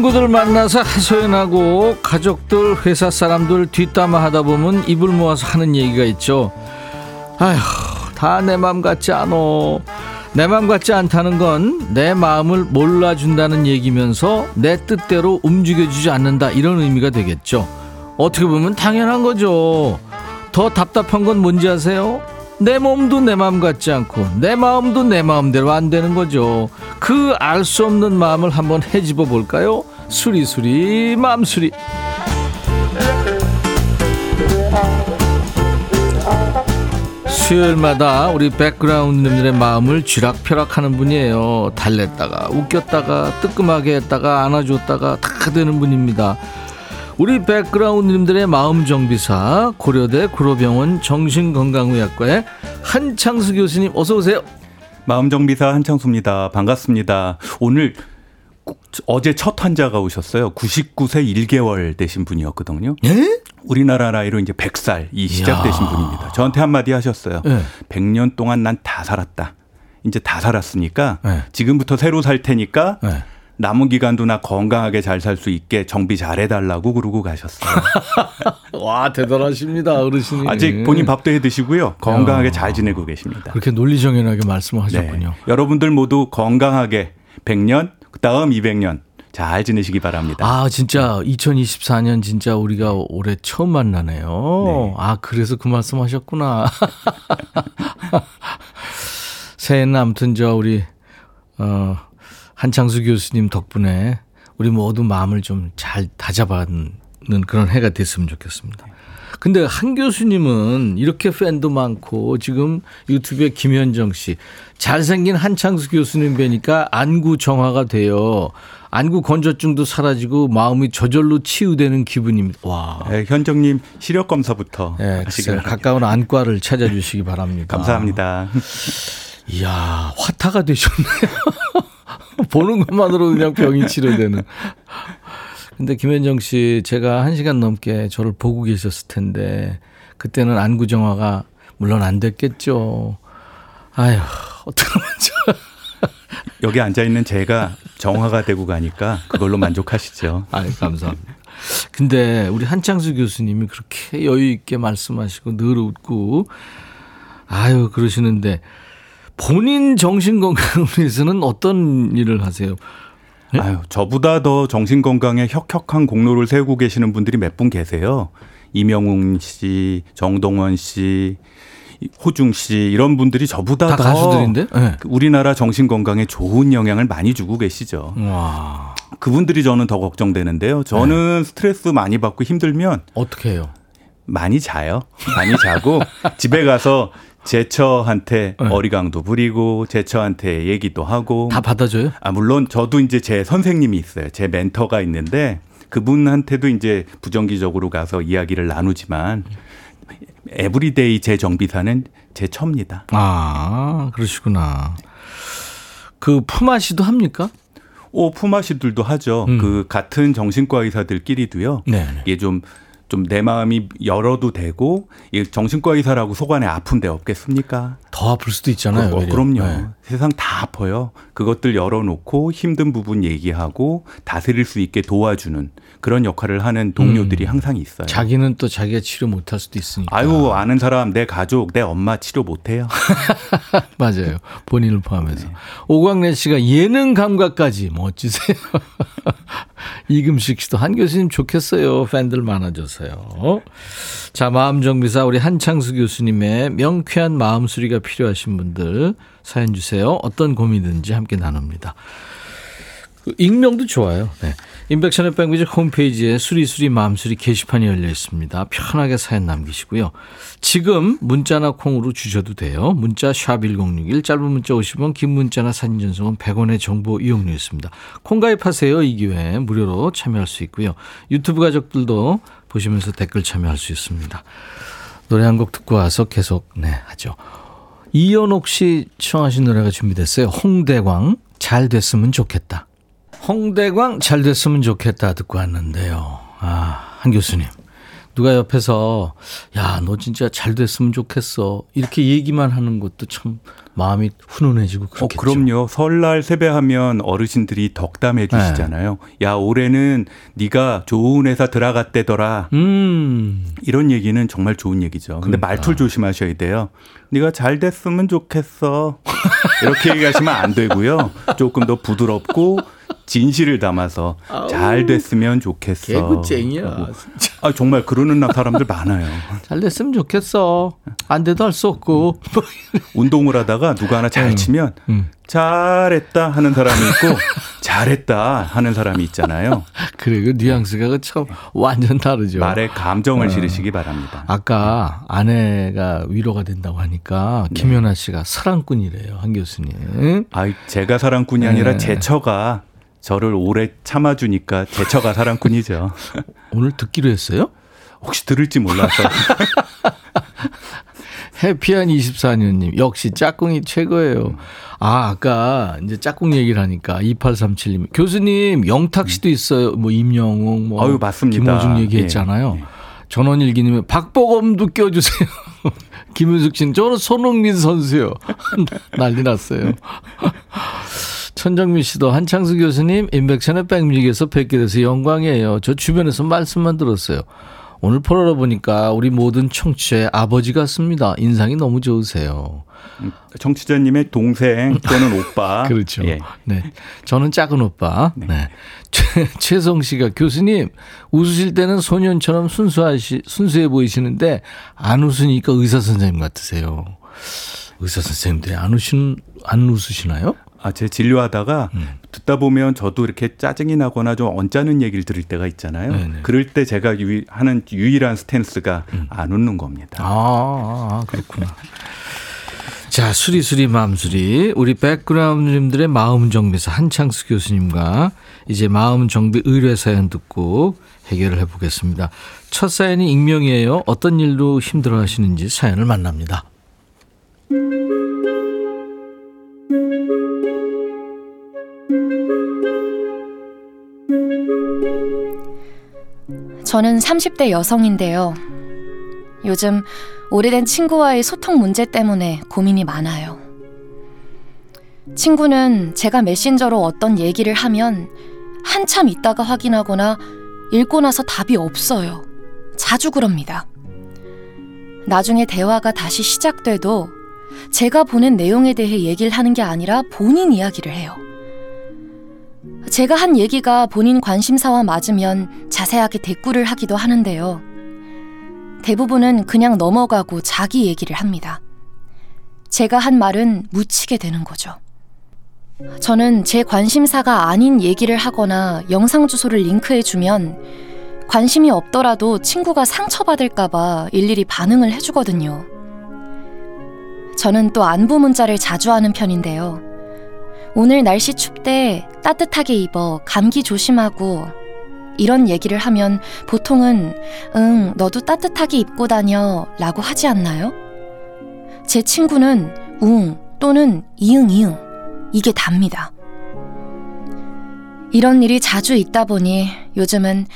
친구들 만나서 하소연하고 가족들 회사 사람들 뒷담화 하다 보면 입을 모아서 하는 얘기가 있죠 아휴 다 내 맘 같지 않어 내 맘 같지 않다는 건 내 마음을 몰라준다는 얘기면서 내 뜻대로 움직여주지 않는다 이런 의미가 되겠죠 어떻게 보면 당연한 거죠 더 답답한 건 뭔지 아세요? 내 몸도 내 마음 같지 않고 내 마음도 내 마음대로 안 되는 거죠. 그 알 수 없는 마음을 한번 헤집어 볼까요? 수리수리 마음수리. 수요일마다 우리 백그라운드님들의 마음을 쥐락펴락하는 분이에요. 달랬다가 웃겼다가 뜨끔하게 했다가 안아줬다가 다 되는 분입니다. 우리 백그라운드님들의 마음 정비사 고려대 구로병원 정신건강의학과의 한창수 교수님 어서 오세요. 마음 정비사 한창수입니다. 반갑습니다. 오늘 꼭 어제 첫 환자가 오셨어요. 99세 1개월 되신 분이었거든요. 예? 우리나라 나이로 이제 100살 이 시작되신 이야. 분입니다. 저한테 한마디 하셨어요. 예. 100년 동안 난 다 살았다. 이제 다 살았으니까 네. 지금부터 새로 살 테니까 네. 남은 기간도 나 건강하게 잘 살 수 있게 정비 잘 해달라고 그러고 가셨어요. 와 대단하십니다 어르신이. 아직 본인 밥도 해 드시고요. 건강하게 야. 잘 지내고 계십니다. 그렇게 논리정연하게 말씀을 네. 하셨군요. 여러분들 모두 건강하게 100년, 그다음 200년 잘 지내시기 바랍니다. 아 진짜 2024년 진짜 우리가 올해 처음 만나네요. 네. 아 그래서 그 말씀 하셨구나. 새해는 아무튼 저 우리 어 한창수 교수님 덕분에 우리 모두 마음을 좀 잘 다잡아는 그런 해가 됐으면 좋겠습니다. 근데 한 교수님은 이렇게 팬도 많고 지금 유튜브에 김현정 씨 잘생긴 한창수 교수님 뵈니까 안구 정화가 돼요. 안구 건조증도 사라지고 마음이 저절로 치유되는 기분입니다. 와. 네, 현정님 시력 검사부터. 바랍니다. 가까운 안과를 찾아주시기 바랍니다. 감사합니다. 이야, 화타가 되셨네요. 보는 것만으로 그냥 병이 치료되는. 근데 김현정 씨, 제가 한 시간 넘게 저를 보고 계셨을 텐데, 그때는 안구정화가 물론 안 됐겠죠. 아휴, 어떡하면 좋아. 여기 앉아 있는 제가 정화가 되고 가니까 그걸로 만족하시죠. 아이, 감사합니다. 근데 우리 한창수 교수님이 그렇게 여유 있게 말씀하시고 늘 웃고 아유 그러시는데 본인 정신 건강을 위해서는 어떤 일을 하세요? 네? 아유, 저보다 더 정신 건강에 혁혁한 공로를 세우고 계시는 분들이 몇 분 계세요. 이명웅 씨, 정동원 씨, 호중 씨 이런 분들이 저보다 다 더 가수들인데? 네. 우리나라 정신 건강에 좋은 영향을 많이 주고 계시죠. 와 그분들이 저는 더 걱정되는데요. 저는 스트레스 많이 받고 힘들면 어떻게 해요? 많이 자요. 많이 자고 집에 가서 제처한테 네. 어리광도 부리고 제처한테 얘기도 하고 다 받아줘요? 아 물론 저도 이제 제 선생님이 있어요. 제 멘토가 있는데 그분한테도 이제 부정기적으로 가서 이야기를 나누지만 everyday 제 정비사는 제 처입니다. 아 그러시구나. 그 품앗이도 합니까? 오 품앗이들도 하죠. 음. 그 같은 정신과 의사들끼리도요. 네. 이게 좀 좀 내 마음이 열어도 되고 이 정신과 의사라고 속안에 아픈 데 없겠습니까? 더 아플 수도 있잖아요. 그, 오히려. 그럼요. 네. 세상 다 아파요. 그것들 열어놓고 힘든 부분 얘기하고 다스릴 수 있게 도와주는 그런 역할을 하는 동료들이 항상 있어요. 음. 자기는 또 자기가 치료 못할 수도 있으니까. 아유 아는 사람 내 가족 내 엄마 치료 못해요. 맞아요. 본인을 포함해서. 네. 오광래 씨가 예능 감각까지 멋지세요. 이금식 씨도 한 교수님 좋겠어요. 팬들 많아져서 요. 자, 마음정비사 우리 한창수 교수님의 명쾌한 마음수리가 필요하신 분들 사연 주세요. 어떤 고민든지 함께 나눕니다. 그 익명도 좋아요. 네. 인백션의 백뮤직 홈페이지에 수리수리 마음수리 게시판이 열려 있습니다. 편하게 사연 남기시고요. 지금 문자나 콩으로 주셔도 돼요. 문자 샵 1061, 짧은 문자 50원, 긴 문자나 사진 전송은 100원의 정보 이용료 있습니다. 콩 가입하세요. 이 기회에 무료로 참여할 수 있고요. 유튜브 가족들도 보시면서 댓글 참여할 수 있습니다. 노래 한 곡 듣고 와서 계속 네 하죠. 이연옥 씨 청하신 노래가 준비됐어요. 홍대광 잘 됐으면 좋겠다. 홍대광 잘 됐으면 좋겠다 듣고 왔는데요. 아, 한 교수님. 누가 옆에서 야, 너 진짜 잘 됐으면 좋겠어. 이렇게 얘기만 하는 것도 참 마음이 훈훈해지고 어, 그렇겠죠. 그럼요. 설날 세배하면 어르신들이 덕담해 주시잖아요. 네. 야 올해는 네가 좋은 회사 들어갔대더라. 음. 이런 얘기는 정말 좋은 얘기죠. 근데 그러니까. 말투를 조심하셔야 돼요. 네가 잘 됐으면 좋겠어. 이렇게 얘기하시면 안 되고요. 조금 더 부드럽고 진실을 담아서 잘 됐으면 좋겠어. 개구쟁이야. 아 정말 그러는 사람들 많아요. 잘 됐으면 좋겠어. 안 돼도 할 수 없고. 운동을 하다가 누가 하나 잘 치면 음. 잘했다 하는 사람이 있고 잘했다 하는 사람이 있잖아요. 그래, 그 뉘앙스가 그참 완전 다르죠. 말에 감정을 실으시기 바랍니다. 아까 아내가 위로가 된다고 하니까 네. 김연아 씨가 사랑꾼이래요, 한 교수님. 아, 제가 사랑꾼이 아니라 네. 제 처가 저를 오래 참아주니까 제 처가 사랑꾼이죠. 오늘 듣기로 했어요? 혹시 들을지 몰라서 해피한 24년님, 역시 짝꿍이 최고예요. 아, 아까 이제 짝꿍 얘기를 하니까 2837님. 교수님, 영탁 씨도 있어요. 뭐, 임영웅, 뭐. 아유, 맞습니다. 김호중 얘기했잖아요. 예, 예. 전원일기님은 박보검도 껴주세요. 김윤숙 씨는 저는 손흥민 선수요. 난리 났어요. 천정민 씨도 한창수 교수님 인백션의 백뮤직에서 뵙게 돼서 영광이에요. 저 주변에서 말씀만 들었어요. 오늘 포러러 보니까 우리 모든 청취자의 아버지 같습니다. 인상이 너무 좋으세요. 정치자님의 동생 또는 오빠. 그렇죠. 예. 네. 저는 작은 오빠. 네. 최, 최성 씨가 교수님 웃으실 때는 소년처럼 순수하시 순수해 보이시는데 안 웃으니까 의사 선생님 같으세요. 의사 선생님들 안 웃으신 안 웃으시나요? 아, 제 진료하다가 음. 듣다 보면 저도 이렇게 짜증이 나거나 좀 언짢은 얘기를 들을 때가 있잖아요. 네네. 그럴 때 제가 유일, 하는 유일한 스탠스가 안 웃는 겁니다. 음. 아, 아 그렇구나. 자, 수리수리 맘수리. 우리 백그라운드님들의 마음 정비사 한창수 교수님과 이제 마음 정비 의뢰 사연 듣고 해결을 해보겠습니다. 첫 사연이 익명이에요. 어떤 일로 힘들어 하시는지 사연을 만납니다. 저는 30대 여성인데요. 요즘 오래된 친구와의 소통 문제 때문에 고민이 많아요. 친구는 제가 메신저로 어떤 얘기를 하면 한참 있다가 확인하거나 읽고 나서 답이 없어요. 자주 그럽니다. 나중에 대화가 다시 시작돼도 제가 보낸 내용에 대해 얘기를 하는 게 아니라 본인 이야기를 해요. 제가 한 얘기가 본인 관심사와 맞으면 자세하게 대꾸를 하기도 하는데요. 대부분은 그냥 넘어가고 자기 얘기를 합니다. 제가 한 말은 묻히게 되는 거죠. 저는 제 관심사가 아닌 얘기를 하거나 영상 주소를 링크해주면 관심이 없더라도 친구가 상처받을까봐 일일이 반응을 해주거든요. 저는 또 안부 문자를 자주 하는 편인데요. 오늘 날씨 춥대 따뜻하게 입어 감기 조심하고 이런 얘기를 하면 보통은 응, 너도 따뜻하게 입고 다녀 라고 하지 않나요? 제 친구는 웅 또는 이응 이응 이게 답니다. 이런 일이 자주 있다 보니 요즘은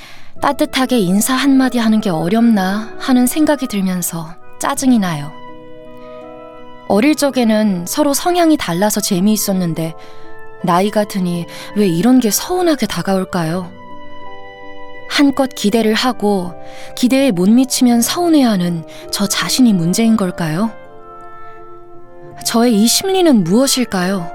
따뜻하게 인사 한마디 하는 게 어렵나 하는 생각이 들면서 짜증이 나요. 어릴 적에는 서로 성향이 달라서 재미있었는데 나이가 드니 왜 이런 게 서운하게 다가올까요? 한껏 기대를 하고 기대에 못 미치면 서운해하는 저 자신이 문제인 걸까요? 저의 이 심리는 무엇일까요?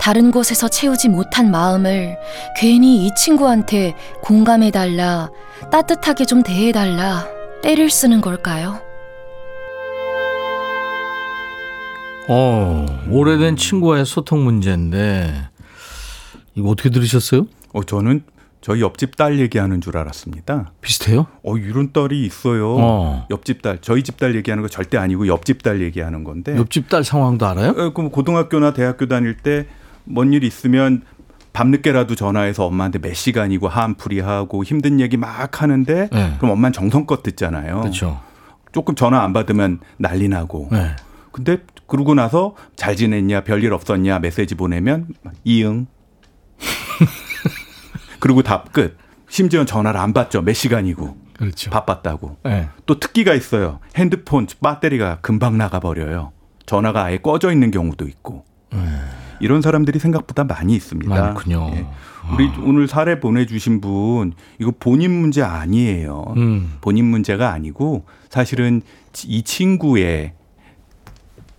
다른 곳에서 채우지 못한 마음을 괜히 이 친구한테 공감해달라, 따뜻하게 좀 대해달라, 때를 쓰는 걸까요? 어, 오래된 친구와의 소통 문제인데 이거 어떻게 들으셨어요? 어, 저는 저희 옆집 딸 얘기하는 줄 알았습니다. 비슷해요? 어, 이런 딸이 있어요. 어. 옆집 딸, 저희 집 딸 얘기하는 거 절대 아니고 옆집 딸 얘기하는 건데. 옆집 딸 상황도 알아요? 어, 그럼 고등학교나 대학교 다닐 때 뭔 일 있으면 밤늦게라도 전화해서 엄마한테 몇 시간이고 한풀이 하고 힘든 얘기 막 하는데 네. 그럼 엄마는 정성껏 듣잖아요. 그렇죠. 조금 전화 안 받으면 난리 나고. 네. 근데 그러고 나서 잘 지냈냐, 별일 없었냐 메시지 보내면 이응. 그리고 답 끝. 심지어 전화를 안 받죠. 몇 시간이고. 그렇죠. 바빴다고. 네. 또 특기가 있어요. 핸드폰 배터리가 금방 나가 버려요. 전화가 아예 꺼져 있는 경우도 있고. 이런 사람들이 생각보다 많이 있습니다. 네. 많군요. 예. 우리 오늘 사례 보내주신 분 이거 본인 문제 아니에요. 음. 본인 문제가 아니고 사실은 이 친구의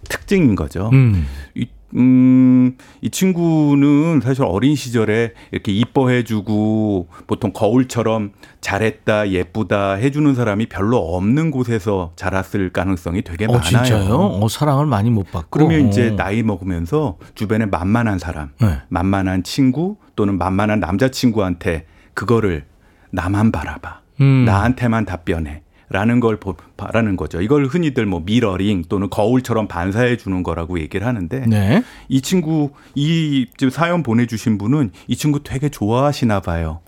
특징인 거죠. 음. 이, 음, 이 친구는 사실 어린 시절에 이렇게 이뻐해주고 보통 거울처럼 잘했다, 예쁘다 해주는 사람이 별로 없는 곳에서 자랐을 가능성이 되게 어, 많아요. 진짜요? 어, 사랑을 많이 못 받고. 그러면 이제 어. 나이 먹으면서 주변에 만만한 사람, 네. 만만한 친구 또는 만만한 남자친구한테 그거를 나만 바라봐. 음. 나한테만 답변해. 라는 걸 보- 바라는 거죠. 이걸 흔히들 뭐 미러링 또는 거울처럼 반사해 주는 거라고 얘기를 하는데 네. 이 친구 이 지금 사연 보내주신 분은 이 친구 되게 좋아하시나 봐요.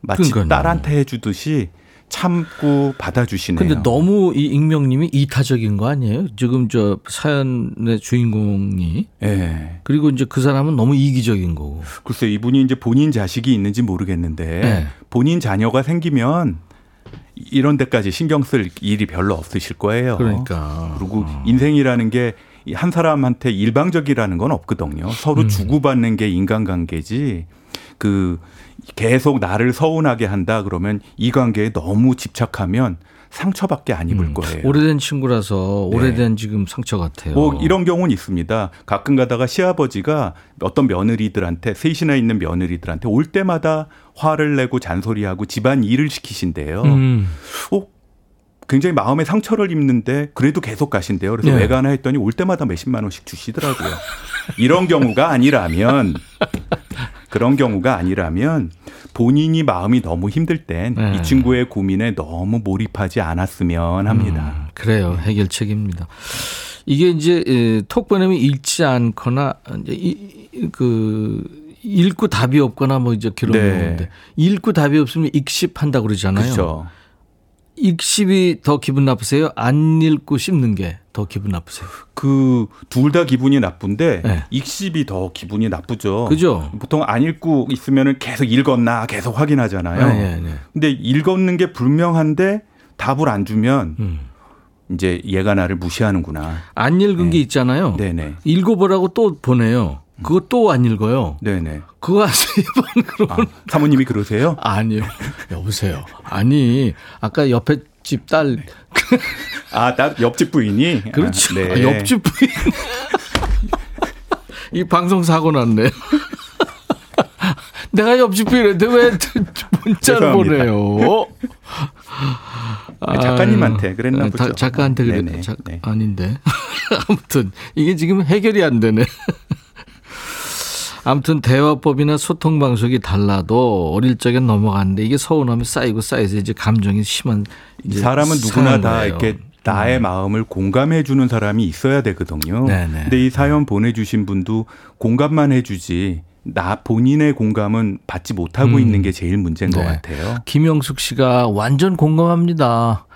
마치 그러니까요. 딸한테 해주듯이 참고 받아주시네요. 근데 너무 이 익명님이 이타적인 거 아니에요? 지금 저 사연의 주인공이 예. 그리고 이제 그 사람은 너무 이기적인 거고. 글쎄 이분이 이제 본인 자식이 있는지 모르겠는데 네. 본인 자녀가 생기면 이런 데까지 신경 쓸 일이 별로 없으실 거예요. 그러니까. 그리고 인생이라는 게 한 사람한테 일방적이라는 건 없거든요. 서로 음. 주고받는 게 인간관계지. 그 계속 나를 서운하게 한다 그러면 이 관계에 너무 집착하면 상처밖에 안 입을 거예요. 음. 오래된 친구라서 네. 오래된 지금 상처 같아요. 뭐 이런 경우는 있습니다. 가끔 가다가 시아버지가 어떤 며느리들한테 셋이나 있는 며느리들한테 올 때마다 화를 내고 잔소리하고 집안 일을 시키신대요. 음. 어? 굉장히 마음에 상처를 입는데 그래도 계속 가신대요. 그래서 네. 왜 가나 했더니 올 때마다 몇십만 원씩 주시더라고요. 이런 경우가 아니라면 그런 경우가 아니라면 본인이 마음이 너무 힘들 땐이 네. 친구의 고민에 너무 몰입하지 않았으면 합니다. 음, 그래요. 해결책입니다. 이게 이제 에, 톡 보내면 읽지 않거나 이제 이, 이- 그 읽고 답이 없거나 뭐 이제 그런 네. 건데 읽고 답이 없으면 익십한다 그러잖아요. 그렇죠. 익십이 더 기분 나쁘세요? 안 읽고 씹는 게 더 기분 나쁘세요? 그 둘 다 기분이 나쁜데 네. 익십이 더 기분이 나쁘죠. 그죠? 보통 안 읽고 있으면은 계속 읽었나 계속 확인하잖아요. 네, 네, 네. 근데 읽었는 게 분명한데 답을 안 주면 음. 이제 얘가 나를 무시하는구나. 안 읽은 게 있잖아요. 네네. 읽어보라고 또 보내요. 또안 읽어요. 네네. 그거 세번 그러면 아, 사모님이 그러세요? 아니요. 여보세요. 아니, 아까 옆에 집 딸, 아, 나 옆집 부인이. 그렇죠. 아, 네. 아, 옆집 부인. 이 방송 사고 났네. 내가 옆집 부인한테 왜 문자를. 보내요? 네, 작가님한테 그랬나 아, 보죠. 자- 작가한테 그랬 네네. 자, 네. 아닌데. 아무튼 이게 지금 해결이 안 되네. 아무튼 대화법이나 소통 방식이 달라도 어릴 적엔 넘어갔는데 이게 서운하면 쌓이고 쌓여서 이제 감정이 심한 이제 사람은 누구나 다 거예요. 이렇게 나의 마음을 공감해 주는 사람이 있어야 되거든요. 네네. 근데 이 사연 보내 주신 분도 공감만 해 주지 나 본인의 공감은 받지 못하고 음. 있는 게 제일 문제인 것 네. 같아요. 김영숙 씨가 완전 공감합니다.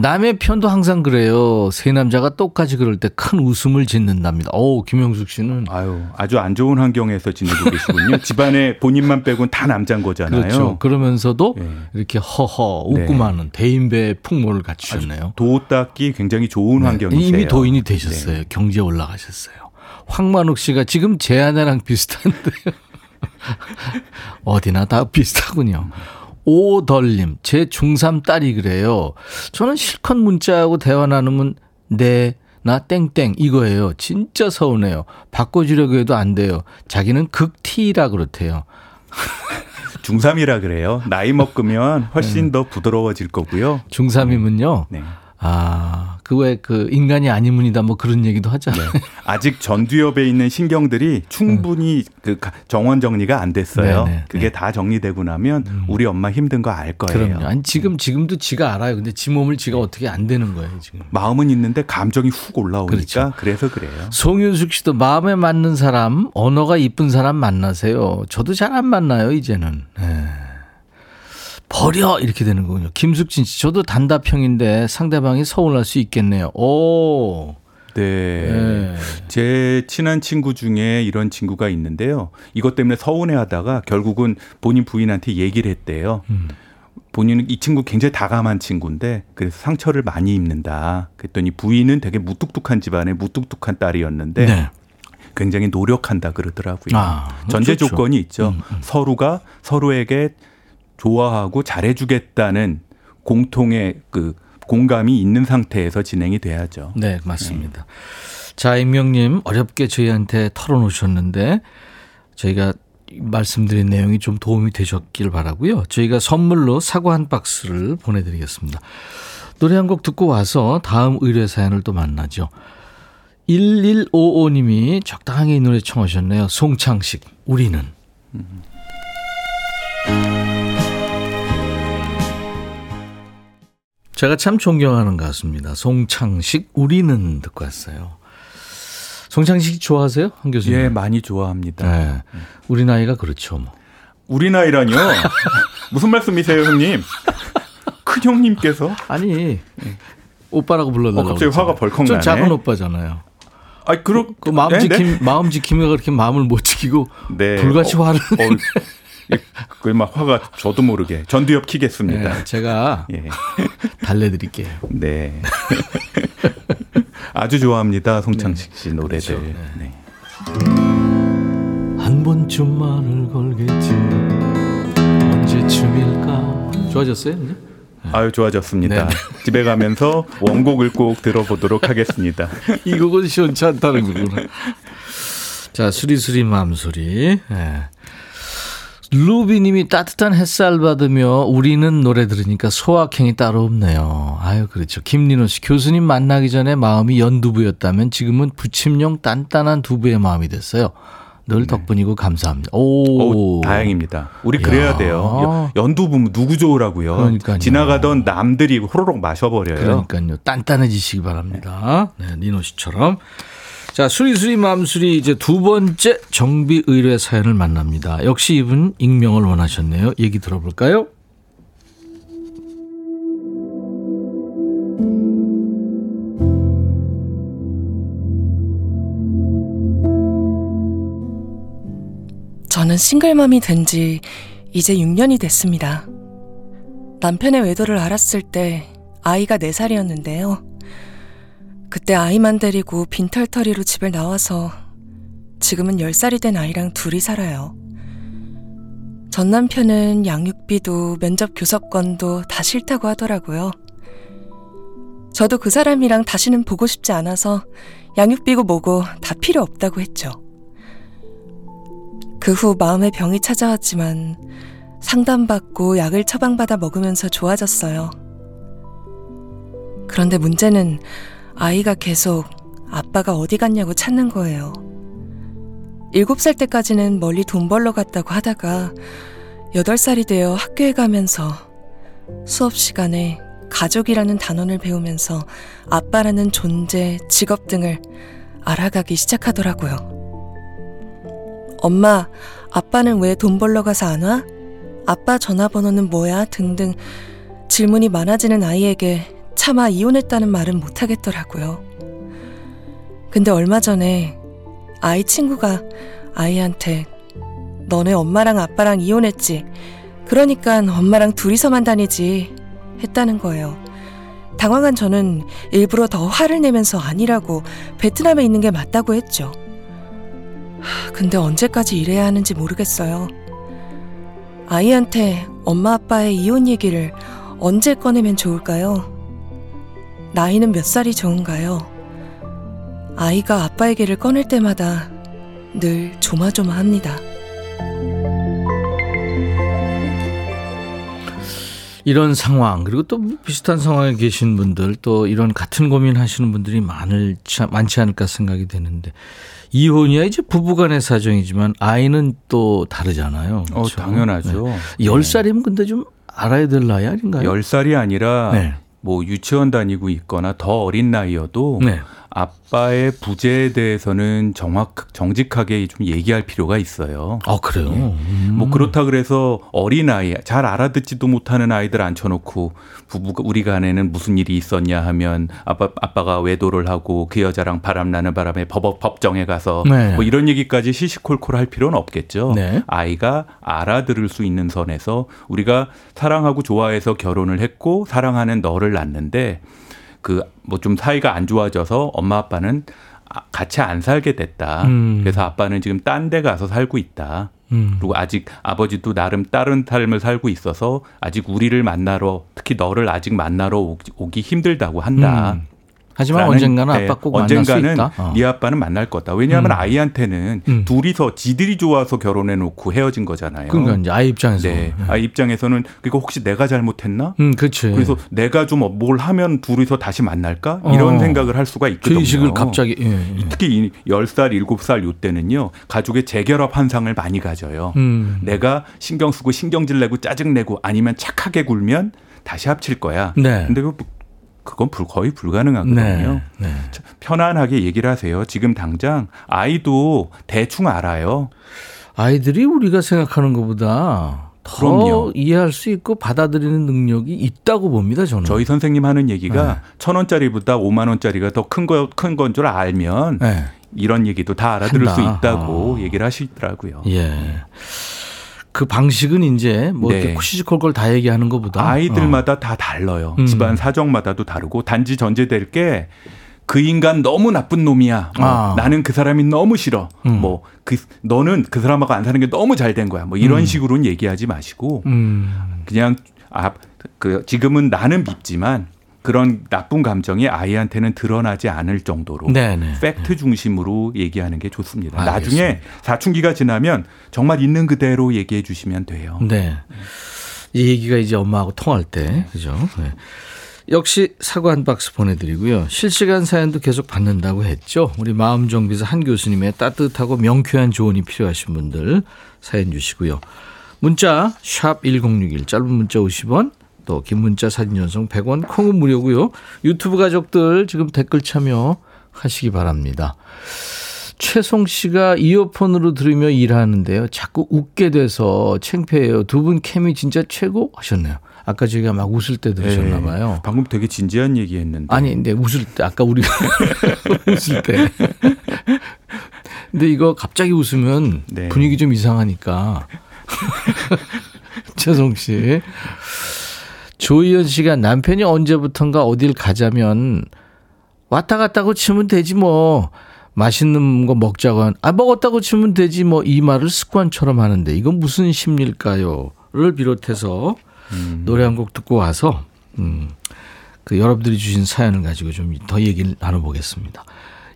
남의 편도 항상 그래요. 세 남자가 똑같이 그럴 때 큰 웃음을 짓는답니다. 오, 김영숙 씨는 아유, 아주 안 좋은 환경에서 지내고 계시군요. 집안에 본인만 빼고는 다 남자인 거잖아요. 그렇죠. 그러면서도 네. 이렇게 허허 웃고 네. 마는 대인배의 풍모를 갖추셨네요. 도 닦기 굉장히 좋은 네. 환경이세요. 이미 도인이 되셨어요. 경제 올라가셨어요. 황만욱 씨가 지금 제 아내랑 비슷한데요. 어디나 다 비슷하군요. 오덜님, 제 중3 딸이 그래요. 저는 실컷 문자하고 대화 나누면 네, 나 땡땡 이거예요. 진짜 서운해요. 바꿔주려고 해도 안 돼요. 자기는 극티라 그렇대요. 중3이라 그래요. 나이 먹으면 훨씬 네. 더 부드러워질 거고요. 중3이면요. 네. 아, 그왜그 인간이 아니문이다 뭐 그런 얘기도 하잖아요. 아직 전두엽에 있는 신경들이 충분히 그 가- 정원 정리가 안 됐어요. 네, 네, 그게 네. 다 정리되고 나면 우리 엄마 힘든 거 알 거예요. 그럼요. 아니 지금 지금도 지가 알아요. 근데 지 몸을 지가 어떻게 안 되는 거예요 지금. 마음은 있는데 감정이 훅 올라오니까 그렇죠. 그래서 그래요. 송윤숙 씨도 마음에 맞는 사람, 언어가 이쁜 사람 만나세요. 저도 잘 안 만나요 이제는. 네. 버려 이렇게 되는 거군요. 김숙진 씨, 저도 단답형인데 상대방이 서운할 수 있겠네요. 오, 네. 네. 제 친한 친구 중에 이런 친구가 있는데요. 이것 때문에 서운해 하다가 결국은 본인 부인한테 얘기를 했대요. 음. 본인은 이 친구 굉장히 다감한 친구인데 그래서 상처를 많이 입는다. 그랬더니 부인은 되게 무뚝뚝한 집안의 무뚝뚝한 딸이었는데 네. 굉장히 노력한다 그러더라고요. 아, 전제 좋죠. 조건이 있죠. 음, 음. 서로가 서로에게 좋아하고 잘해주겠다는 공통의 그 공감이 있는 상태에서 진행이 돼야죠. 네, 맞습니다. 자, 임명님 어렵게 저희한테 털어놓으셨는데 저희가 말씀드린 내용이 좀 도움이 되셨길 바라고요. 저희가 선물로 사과 한 박스를 보내드리겠습니다. 노래 한 곡 듣고 와서 다음 의뢰 사연을 또 만나죠. 1155님이 적당하게 이 노래 청하셨네요. 송창식, 우리는. 제가 참 존경하는 가수입니다. 송창식, 우리는 듣고 왔어요. 송창식 좋아하세요? 한 교수님? 예, 많이 좋아합니다. 네. 우리 나이가 그렇죠. 뭐. 우리 나이라뇨? 무슨 말씀이세요, 형님? 큰 형님께서 아니 오빠라고 불러달라고. 어, 갑자기 화가 벌컥 좀 나네. 작은 오빠잖아요. 아, 그러 그 마음 네, 지킴 네. 마음 지킴이가 그렇게 마음을 못 지키고 네. 불같이 어, 화를. 어, 그막 화가 저도 모르게 전두엽 키겠습니다. 네, 제가 예. 달래드릴게요. 네. 아주 좋아합니다. 송창식 씨 노래들. 그렇죠. 네. 한 번쯤 말을 걸겠지. 언제쯤일까? 좋아졌어요? 이제? 아유 좋아졌습니다. 네. 집에 가면서 원곡을 꼭 들어보도록 하겠습니다. 이 곡은 시원치 않다는 거구나. 자, 수리수리 맘소리. 예. 루비님이 따뜻한 햇살 받으며 우리는 노래 들으니까 소확행이 따로 없네요. 아유, 그렇죠. 김민호 씨, 교수님 만나기 전에 마음이 연두부였다면 지금은 부침용 단단한 두부의 마음이 됐어요. 늘 덕분이고 감사합니다. 오, 네. 오, 다행입니다. 우리 그래야 야. 돼요. 여- 연두 보면 누구 좋으라고요. 그러니까요. 지나가던 남들이 호로록 마셔버려요. 그러니까요. 단단해지시기 바랍니다. 네, 니노 씨처럼. 자, 수리수리 맘수리 이제 두 번째 정비 의뢰 사연을 만납니다. 역시 이분 익명을 원하셨네요. 얘기 들어볼까요? 저는 싱글맘이 된 지 이제 6년이 됐습니다. 남편의 외도를 알았을 때 아이가 4살이었는데요. 그때 아이만 데리고 빈털터리로 집을 나와서 지금은 10살이 된 아이랑 둘이 살아요. 전 남편은 양육비도 면접 교섭권도 다 싫다고 하더라고요. 저도 그 사람이랑 다시는 보고 싶지 않아서 양육비고 뭐고 다 필요 없다고 했죠. 그 후 마음의 병이 찾아왔지만 상담받고 약을 처방받아 먹으면서 좋아졌어요. 그런데 문제는 아이가 계속 아빠가 어디 갔냐고 찾는 거예요. 일곱 살 때까지는 멀리 돈 벌러 갔다고 하다가 여덟 살이 되어 학교에 가면서 수업 시간에 가족이라는 단원을 배우면서 아빠라는 존재, 직업 등을 알아가기 시작하더라고요. 엄마, 아빠는 왜 돈 벌러 가서 안 와? 아빠 전화번호는 뭐야? 등등 질문이 많아지는 아이에게 차마 이혼했다는 말은 못하겠더라고요. 근데 얼마 전에 아이 친구가 아이한테 너네 엄마랑 아빠랑 이혼했지. 그러니까 엄마랑 둘이서만 다니지. 했다는 거예요. 당황한 저는 일부러 더 화를 내면서 아니라고 베트남에 있는 게 맞다고 했죠. 하, 근데 언제까지 이래야 하는지 모르겠어요. 아이한테 엄마 아빠의 이혼 얘기를 언제 꺼내면 좋을까요? 나이는 몇 살이 좋은가요? 아이가 아빠 얘기를 꺼낼 때마다 늘 조마조마합니다. 이런 상황 그리고 또 비슷한 상황에 계신 분들 또 이런 같은 고민 하시는 분들이 많을 많지 않을까 생각이 되는데 이혼이야 이제 부부간의 사정이지만 아이는 또 다르잖아요. 어, 그렇죠? 당연하죠. 네. 10살이면 근데 좀 알아야 될 나이 아닌가요? 10살이 아니라 네. 뭐 유치원 다니고 있거나 더 어린 나이여도 네. 아빠의 부재에 대해서는 정확 정직하게 좀 얘기할 필요가 있어요. 아 그래요. 음. 뭐 그렇다 그래서 어린 아이 잘 알아듣지도 못하는 아이들 앉혀놓고 부부가 우리 간에는 무슨 일이 있었냐 하면 아빠 아빠가 외도를 하고 그 여자랑 바람 나는 바람에 법 법정에 가서 네. 뭐 이런 얘기까지 시시콜콜 할 필요는 없겠죠. 네. 아이가 알아들을 수 있는 선에서 우리가 사랑하고 좋아해서 결혼을 했고 사랑하는 너를 낳는데 그 뭐 좀 사이가 안 좋아져서 엄마 아빠는 아, 같이 안 살게 됐다. 음. 그래서 아빠는 지금 딴 데 가서 살고 있다. 음. 그리고 아직 아버지도 나름 다른 삶을 살고 있어서 아직 우리를 만나러 특히 너를 아직 만나러 오기, 오기 힘들다고 한다. 음. 하지만 언젠가는 네, 아빠 꼭 만날 수 언젠가는 있다. 어. 네 아빠는 만날 거다. 왜냐하면 음. 아이한테는 음. 둘이서 지들이 좋아서 결혼해 놓고 헤어진 거잖아요. 그러니까 이제 아이 입장에서. 네. 아이 입장에서는 그리고 혹시 내가 잘못했나? 음, 그렇지. 그래서 내가 좀 뭘 하면 둘이서 다시 만날까? 어. 이런 생각을 할 수가 있거든요. 죄의식을 갑자기. 예, 예. 특히 이 10살, 7살 요때는요. 가족의 재결합 환상을 많이 가져요. 음. 내가 신경 쓰고 신경질 내고 짜증 내고 아니면 착하게 굴면 다시 합칠 거야. 네. 근데 그- 그건 불- 거의 불가능하거든요. 네. 네. 편안하게 얘기를 하세요. 지금 당장 아이도 대충 알아요. 아이들이 우리가 생각하는 것보다 더 그럼요. 이해할 수 있고 받아들이는 능력이 있다고 봅니다. 저는. 저희 선생님 하는 얘기가 네. 천 원짜리보다 오만 원짜리가 더 큰 거 큰 건 줄 알면 네. 이런 얘기도 다 알아들을 수 한다. 있다고 아. 얘기를 하시더라고요. 예. 그 방식은 이제 뭐 네. 이렇게 코시지콜콜 다 얘기하는 것보다 아이들마다 다 달라요. 음. 집안 사정마다도 다르고 단지 전제될 게 그 인간 너무 나쁜 놈이야. 뭐 아. 나는 그 사람이 너무 싫어. 음. 뭐그 너는 그 사람하고 안 사는 게 너무 잘 된 거야. 뭐 이런 음. 식으로는 얘기하지 마시고 음. 그냥 아 그 지금은 나는 밉지만 그런 나쁜 감정이 아이한테는 드러나지 않을 정도로 네네. 팩트 중심으로 얘기하는 게 좋습니다. 알겠습니다. 나중에 사춘기가 지나면 정말 있는 그대로 얘기해 주시면 돼요. 네. 이 얘기가 이제 엄마하고 통할 때, 그죠? 네. 역시 사과 한 박스 보내드리고요. 실시간 사연도 계속 받는다고 했죠. 우리 마음정비사 한 교수님의 따뜻하고 명쾌한 조언이 필요하신 분들 사연 주시고요. 문자 샵 1061, 짧은 문자 50원, 또 긴 문자 사진 전송 100원, 콩은 무료고요. 유튜브 가족들 지금 댓글 참여하시기 바랍니다. 최송 씨가 이어폰으로 들으며 일하는데요. 자꾸 웃게 돼서 창피해요. 두 분 케미 진짜 최고 하셨네요. 아까 저희가 막 웃을 때 들으셨나 네. 봐요. 방금 되게 진지한 얘기 했는데 아니, 근데 웃을 때 아까 우리가 웃을 때. 근데 이거 갑자기 웃으면 네. 분위기 좀 이상하니까. 최송 씨. 조희연 씨가 남편이 언제부턴가 어딜 가자면 왔다 갔다고 치면 되지 뭐. 맛있는 거 먹자고 한, 아, 먹었다고 치면 되지 뭐. 이 말을 습관처럼 하는데 이건 무슨 심리일까요? 를 비롯해서 노래 한 곡 듣고 와서, 음, 그 여러분들이 주신 사연을 가지고 좀 더 얘기를 나눠보겠습니다.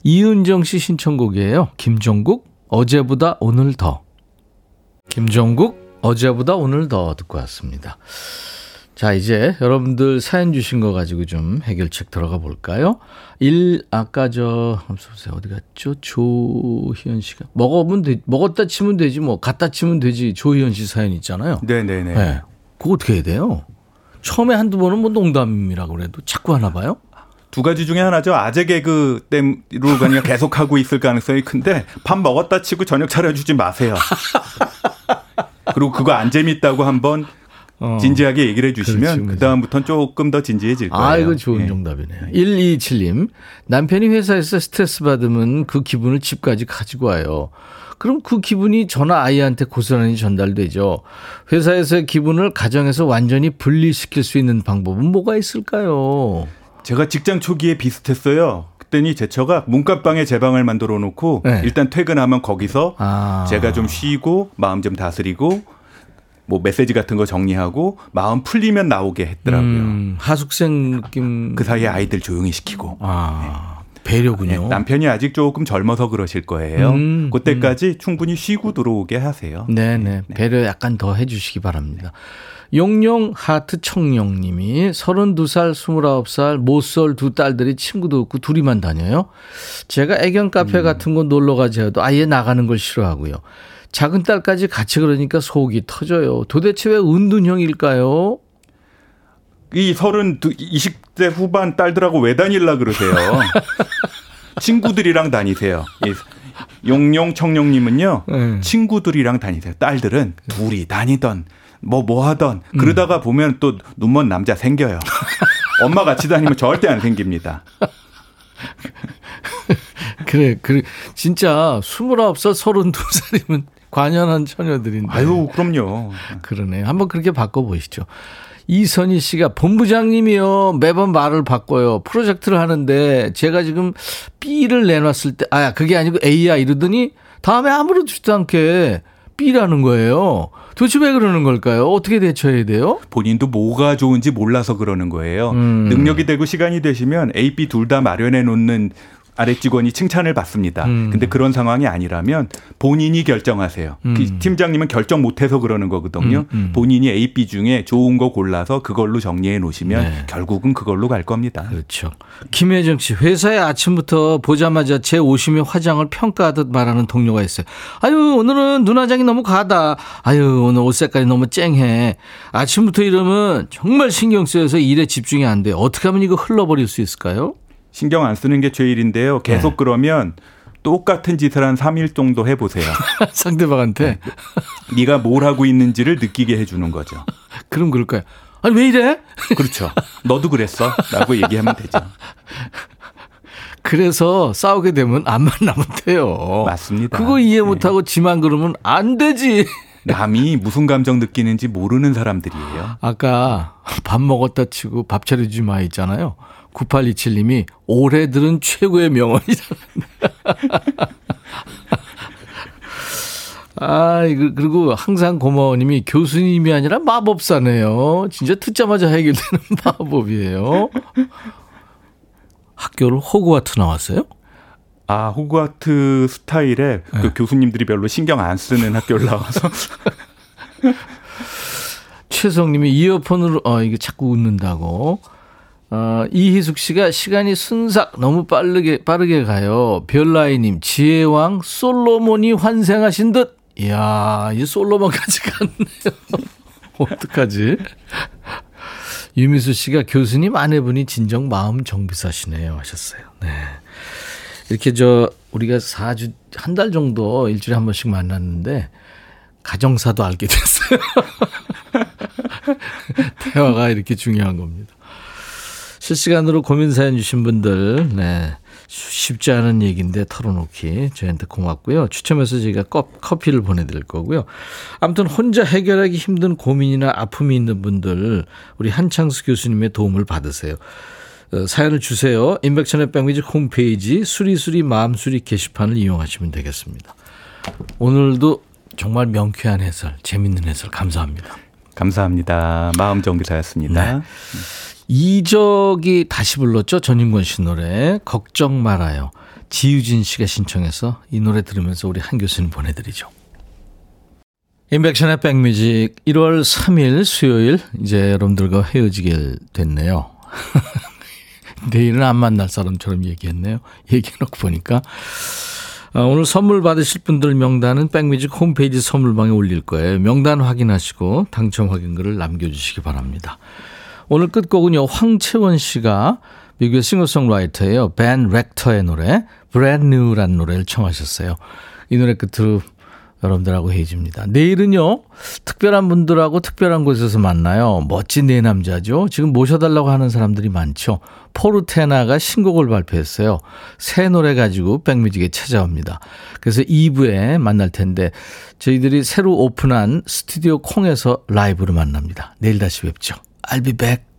이은정 씨 신청곡이에요. 김종국, 어제보다 오늘 더. 김종국, 어제보다 오늘 더 듣고 왔습니다. 자, 이제 여러분들 사연 주신 거 가지고 좀 해결책 들어가 볼까요? 일, 아까 저, 보세요. 어디 갔죠? 조희연 씨가. 먹으면 돼, 먹었다 치면 되지 뭐. 갖다 치면 되지. 조희연 씨 사연 있잖아요. 네네네. 네. 그거 어떻게 해야 돼요? 처음에 한두 번은 뭐 농담이라고 그래도 자꾸 하나 봐요? 두 가지 중에 하나죠. 아재 개그 때로 그냥 계속 하고 있을 가능성이 큰데 밥 먹었다 치고 저녁 차려주지 마세요. 그리고 그거 안 재밌다고 한번 어. 진지하게 얘기를 해주시면 그렇지, 그 그렇지. 다음부터는 조금 더 진지해질 거예요. 아, 이거 좋은 예. 정답이네요. 127님. 남편이 회사에서 스트레스 받으면 그 기분을 집까지 가지고 와요. 그럼 그 기분이 저나 아이한테 고스란히 전달되죠. 회사에서의 기분을 가정에서 완전히 분리시킬 수 있는 방법은 뭐가 있을까요? 제가 직장 초기에 비슷했어요. 그랬더니 제처가 문간방에 제 방을 만들어 놓고 네. 일단 퇴근하면 거기서 아. 제가 좀 쉬고 마음 좀 다스리고 뭐 메시지 같은 거 정리하고 마음 풀리면 나오게 했더라고요. 음, 하숙생 느낌. 그 사이에 아이들 조용히 시키고. 아, 배려군요. 네, 남편이 아직 조금 젊어서 그러실 거예요. 음, 그때까지 충분히 쉬고 들어오게 하세요. 네네. 배려 약간 더 해주시기 바랍니다. 용용 하트 청룡님이 32살, 29살, 모쏠 두 딸들이 친구도 없고 둘이만 다녀요. 제가 애견 카페 음. 같은 거 놀러 가자 해도 아예 나가는 걸 싫어하고요. 작은 딸까지 같이 그러니까 속이 터져요. 도대체 왜 은둔형일까요? 이 서른 두 20대 후반 딸들하고 왜 다닐라 그러세요? 친구들이랑 다니세요. 이 용용 청룡님은요 네. 친구들이랑 다니세요. 딸들은 둘이 다니던 뭐뭐 하던 음. 그러다가 보면 또 눈먼 남자 생겨요. 엄마 같이 다니면 절대 안 생깁니다. 그래, 그래. 진짜 29살, 32살이면 관연한 처녀들인데. 아유 그럼요. 그러네요. 한번 그렇게 바꿔보시죠. 이선희 씨가 본부장님이요. 매번 말을 바꿔요. 프로젝트를 하는데 제가 지금 B를 내놨을 때, 아, 그게 아니고 A야 이러더니 다음에 아무렇지도 않게 B라는 거예요. 도대체 왜 그러는 걸까요? 어떻게 대처해야 돼요? 본인도 뭐가 좋은지 몰라서 그러는 거예요. 음. 능력이 되고 시간이 되시면 A, B 둘 다 마련해 놓는 아래 직원이 칭찬을 받습니다. 음. 근데 그런 상황이 아니라면 본인이 결정하세요. 음. 그 팀장님은 결정 못해서 그러는 거거든요. 음, 음. 본인이 A, B 중에 좋은 거 골라서 그걸로 정리해 놓으시면 네. 결국은 그걸로 갈 겁니다. 그렇죠. 김혜정 씨, 회사에 아침부터 보자마자 제 옷이며 화장을 평가하듯 말하는 동료가 있어요. 아유, 오늘은 눈 화장이 너무 가다. 아유, 오늘 옷 색깔이 너무 쨍해. 아침부터 이러면 정말 신경 쓰여서 일에 집중이 안 돼요. 어떻게 하면 이거 흘러버릴 수 있을까요? 신경 안 쓰는 게 제일인데요. 계속 네. 그러면 똑같은 짓을 한 3일 정도 해보세요. 상대방한테 네 가 뭘 하고 있는지를 느끼게 해주는 거죠. 그럼 그럴까요? 아니 왜 이래? 그렇죠. 너도 그랬어? 라고 얘기하면 되죠. 그래서 싸우게 되면 안 만나면 돼요. 맞습니다. 그거 이해 네. 못하고 지만 그러면 안 되지. 남이 무슨 감정 느끼는지 모르는 사람들이에요. 아까 밥 먹었다 치고 밥 차려주지 마 있잖아요. 9827님이 올해 들은 최고의 명언이잖아요. 아, 이거, 그리고 항상 고마워님이 교수님이 아니라 마법사네요. 진짜 듣자마자 해결되는 마법이에요. 학교를 호그와트 나왔어요? 아, 호그와트 스타일에 네. 그 교수님들이 별로 신경 안 쓰는 학교를 나와서 최성님이 이어폰으로 어 이게 자꾸 웃는다고. 어, 이희숙 씨가 시간이 순삭 너무 빠르게 빠르게 가요. 별라이님 지혜왕 솔로몬이 환생하신 듯. 이야 이 솔로몬까지 갔네요. 어떡하지? 유미수 씨가 교수님 아내분이 진정 마음 정비사시네요 하셨어요. 네. 이렇게 저 우리가 4주 한 달 정도 일주일에 한 번씩 만났는데 가정사도 알게 됐어요. 대화가 이렇게 중요한 겁니다. 실시간으로 고민 사연 주신 분들, 네. 쉽지 않은 얘기인데 털어놓기 저희한테 고맙고요. 추첨해서 저희가 커- 커피를 보내드릴 거고요. 아무튼 혼자 해결하기 힘든 고민이나 아픔이 있는 분들, 우리 한창수 교수님의 도움을 받으세요. 어, 사연을 주세요. 인백천의 백미지 홈페이지 수리수리 마음수리 게시판을 이용하시면 되겠습니다. 오늘도 정말 명쾌한 해설, 재밌는 해설 감사합니다. 감사합니다. 마음 정비사였습니다. 네. 이적이 다시 불렀죠. 전인권 씨 노래 걱정 말아요. 지유진 씨가 신청해서 이 노래 들으면서 우리 한 교수님 보내드리죠. 인백션의 백뮤직 1월 3일 수요일 이제 여러분들과 헤어지게 됐네요. 내일은 안 만날 사람처럼 얘기했네요. 얘기해놓고 보니까 아, 오늘 선물 받으실 분들 명단은 백뮤직 홈페이지 선물방에 올릴 거예요. 명단 확인하시고 당첨 확인글을 남겨주시기 바랍니다. 오늘 끝곡은요. 황채원 씨가 미국의 싱어송라이터예요. 벤 렉터의 노래 Brand New라는 노래를 청하셨어요. 이 노래 끝으로 여러분들하고 헤어집니다. 내일은요. 특별한 분들하고 특별한 곳에서 만나요. 멋진 네 남자죠. 지금 모셔달라고 하는 사람들이 많죠. 포르테나가 신곡을 발표했어요. 새 노래 가지고 백뮤직에 찾아옵니다. 그래서 2부에 만날 텐데 저희들이 새로 오픈한 스튜디오 콩에서 라이브로 만납니다. 내일 다시 뵙죠. I'll be back.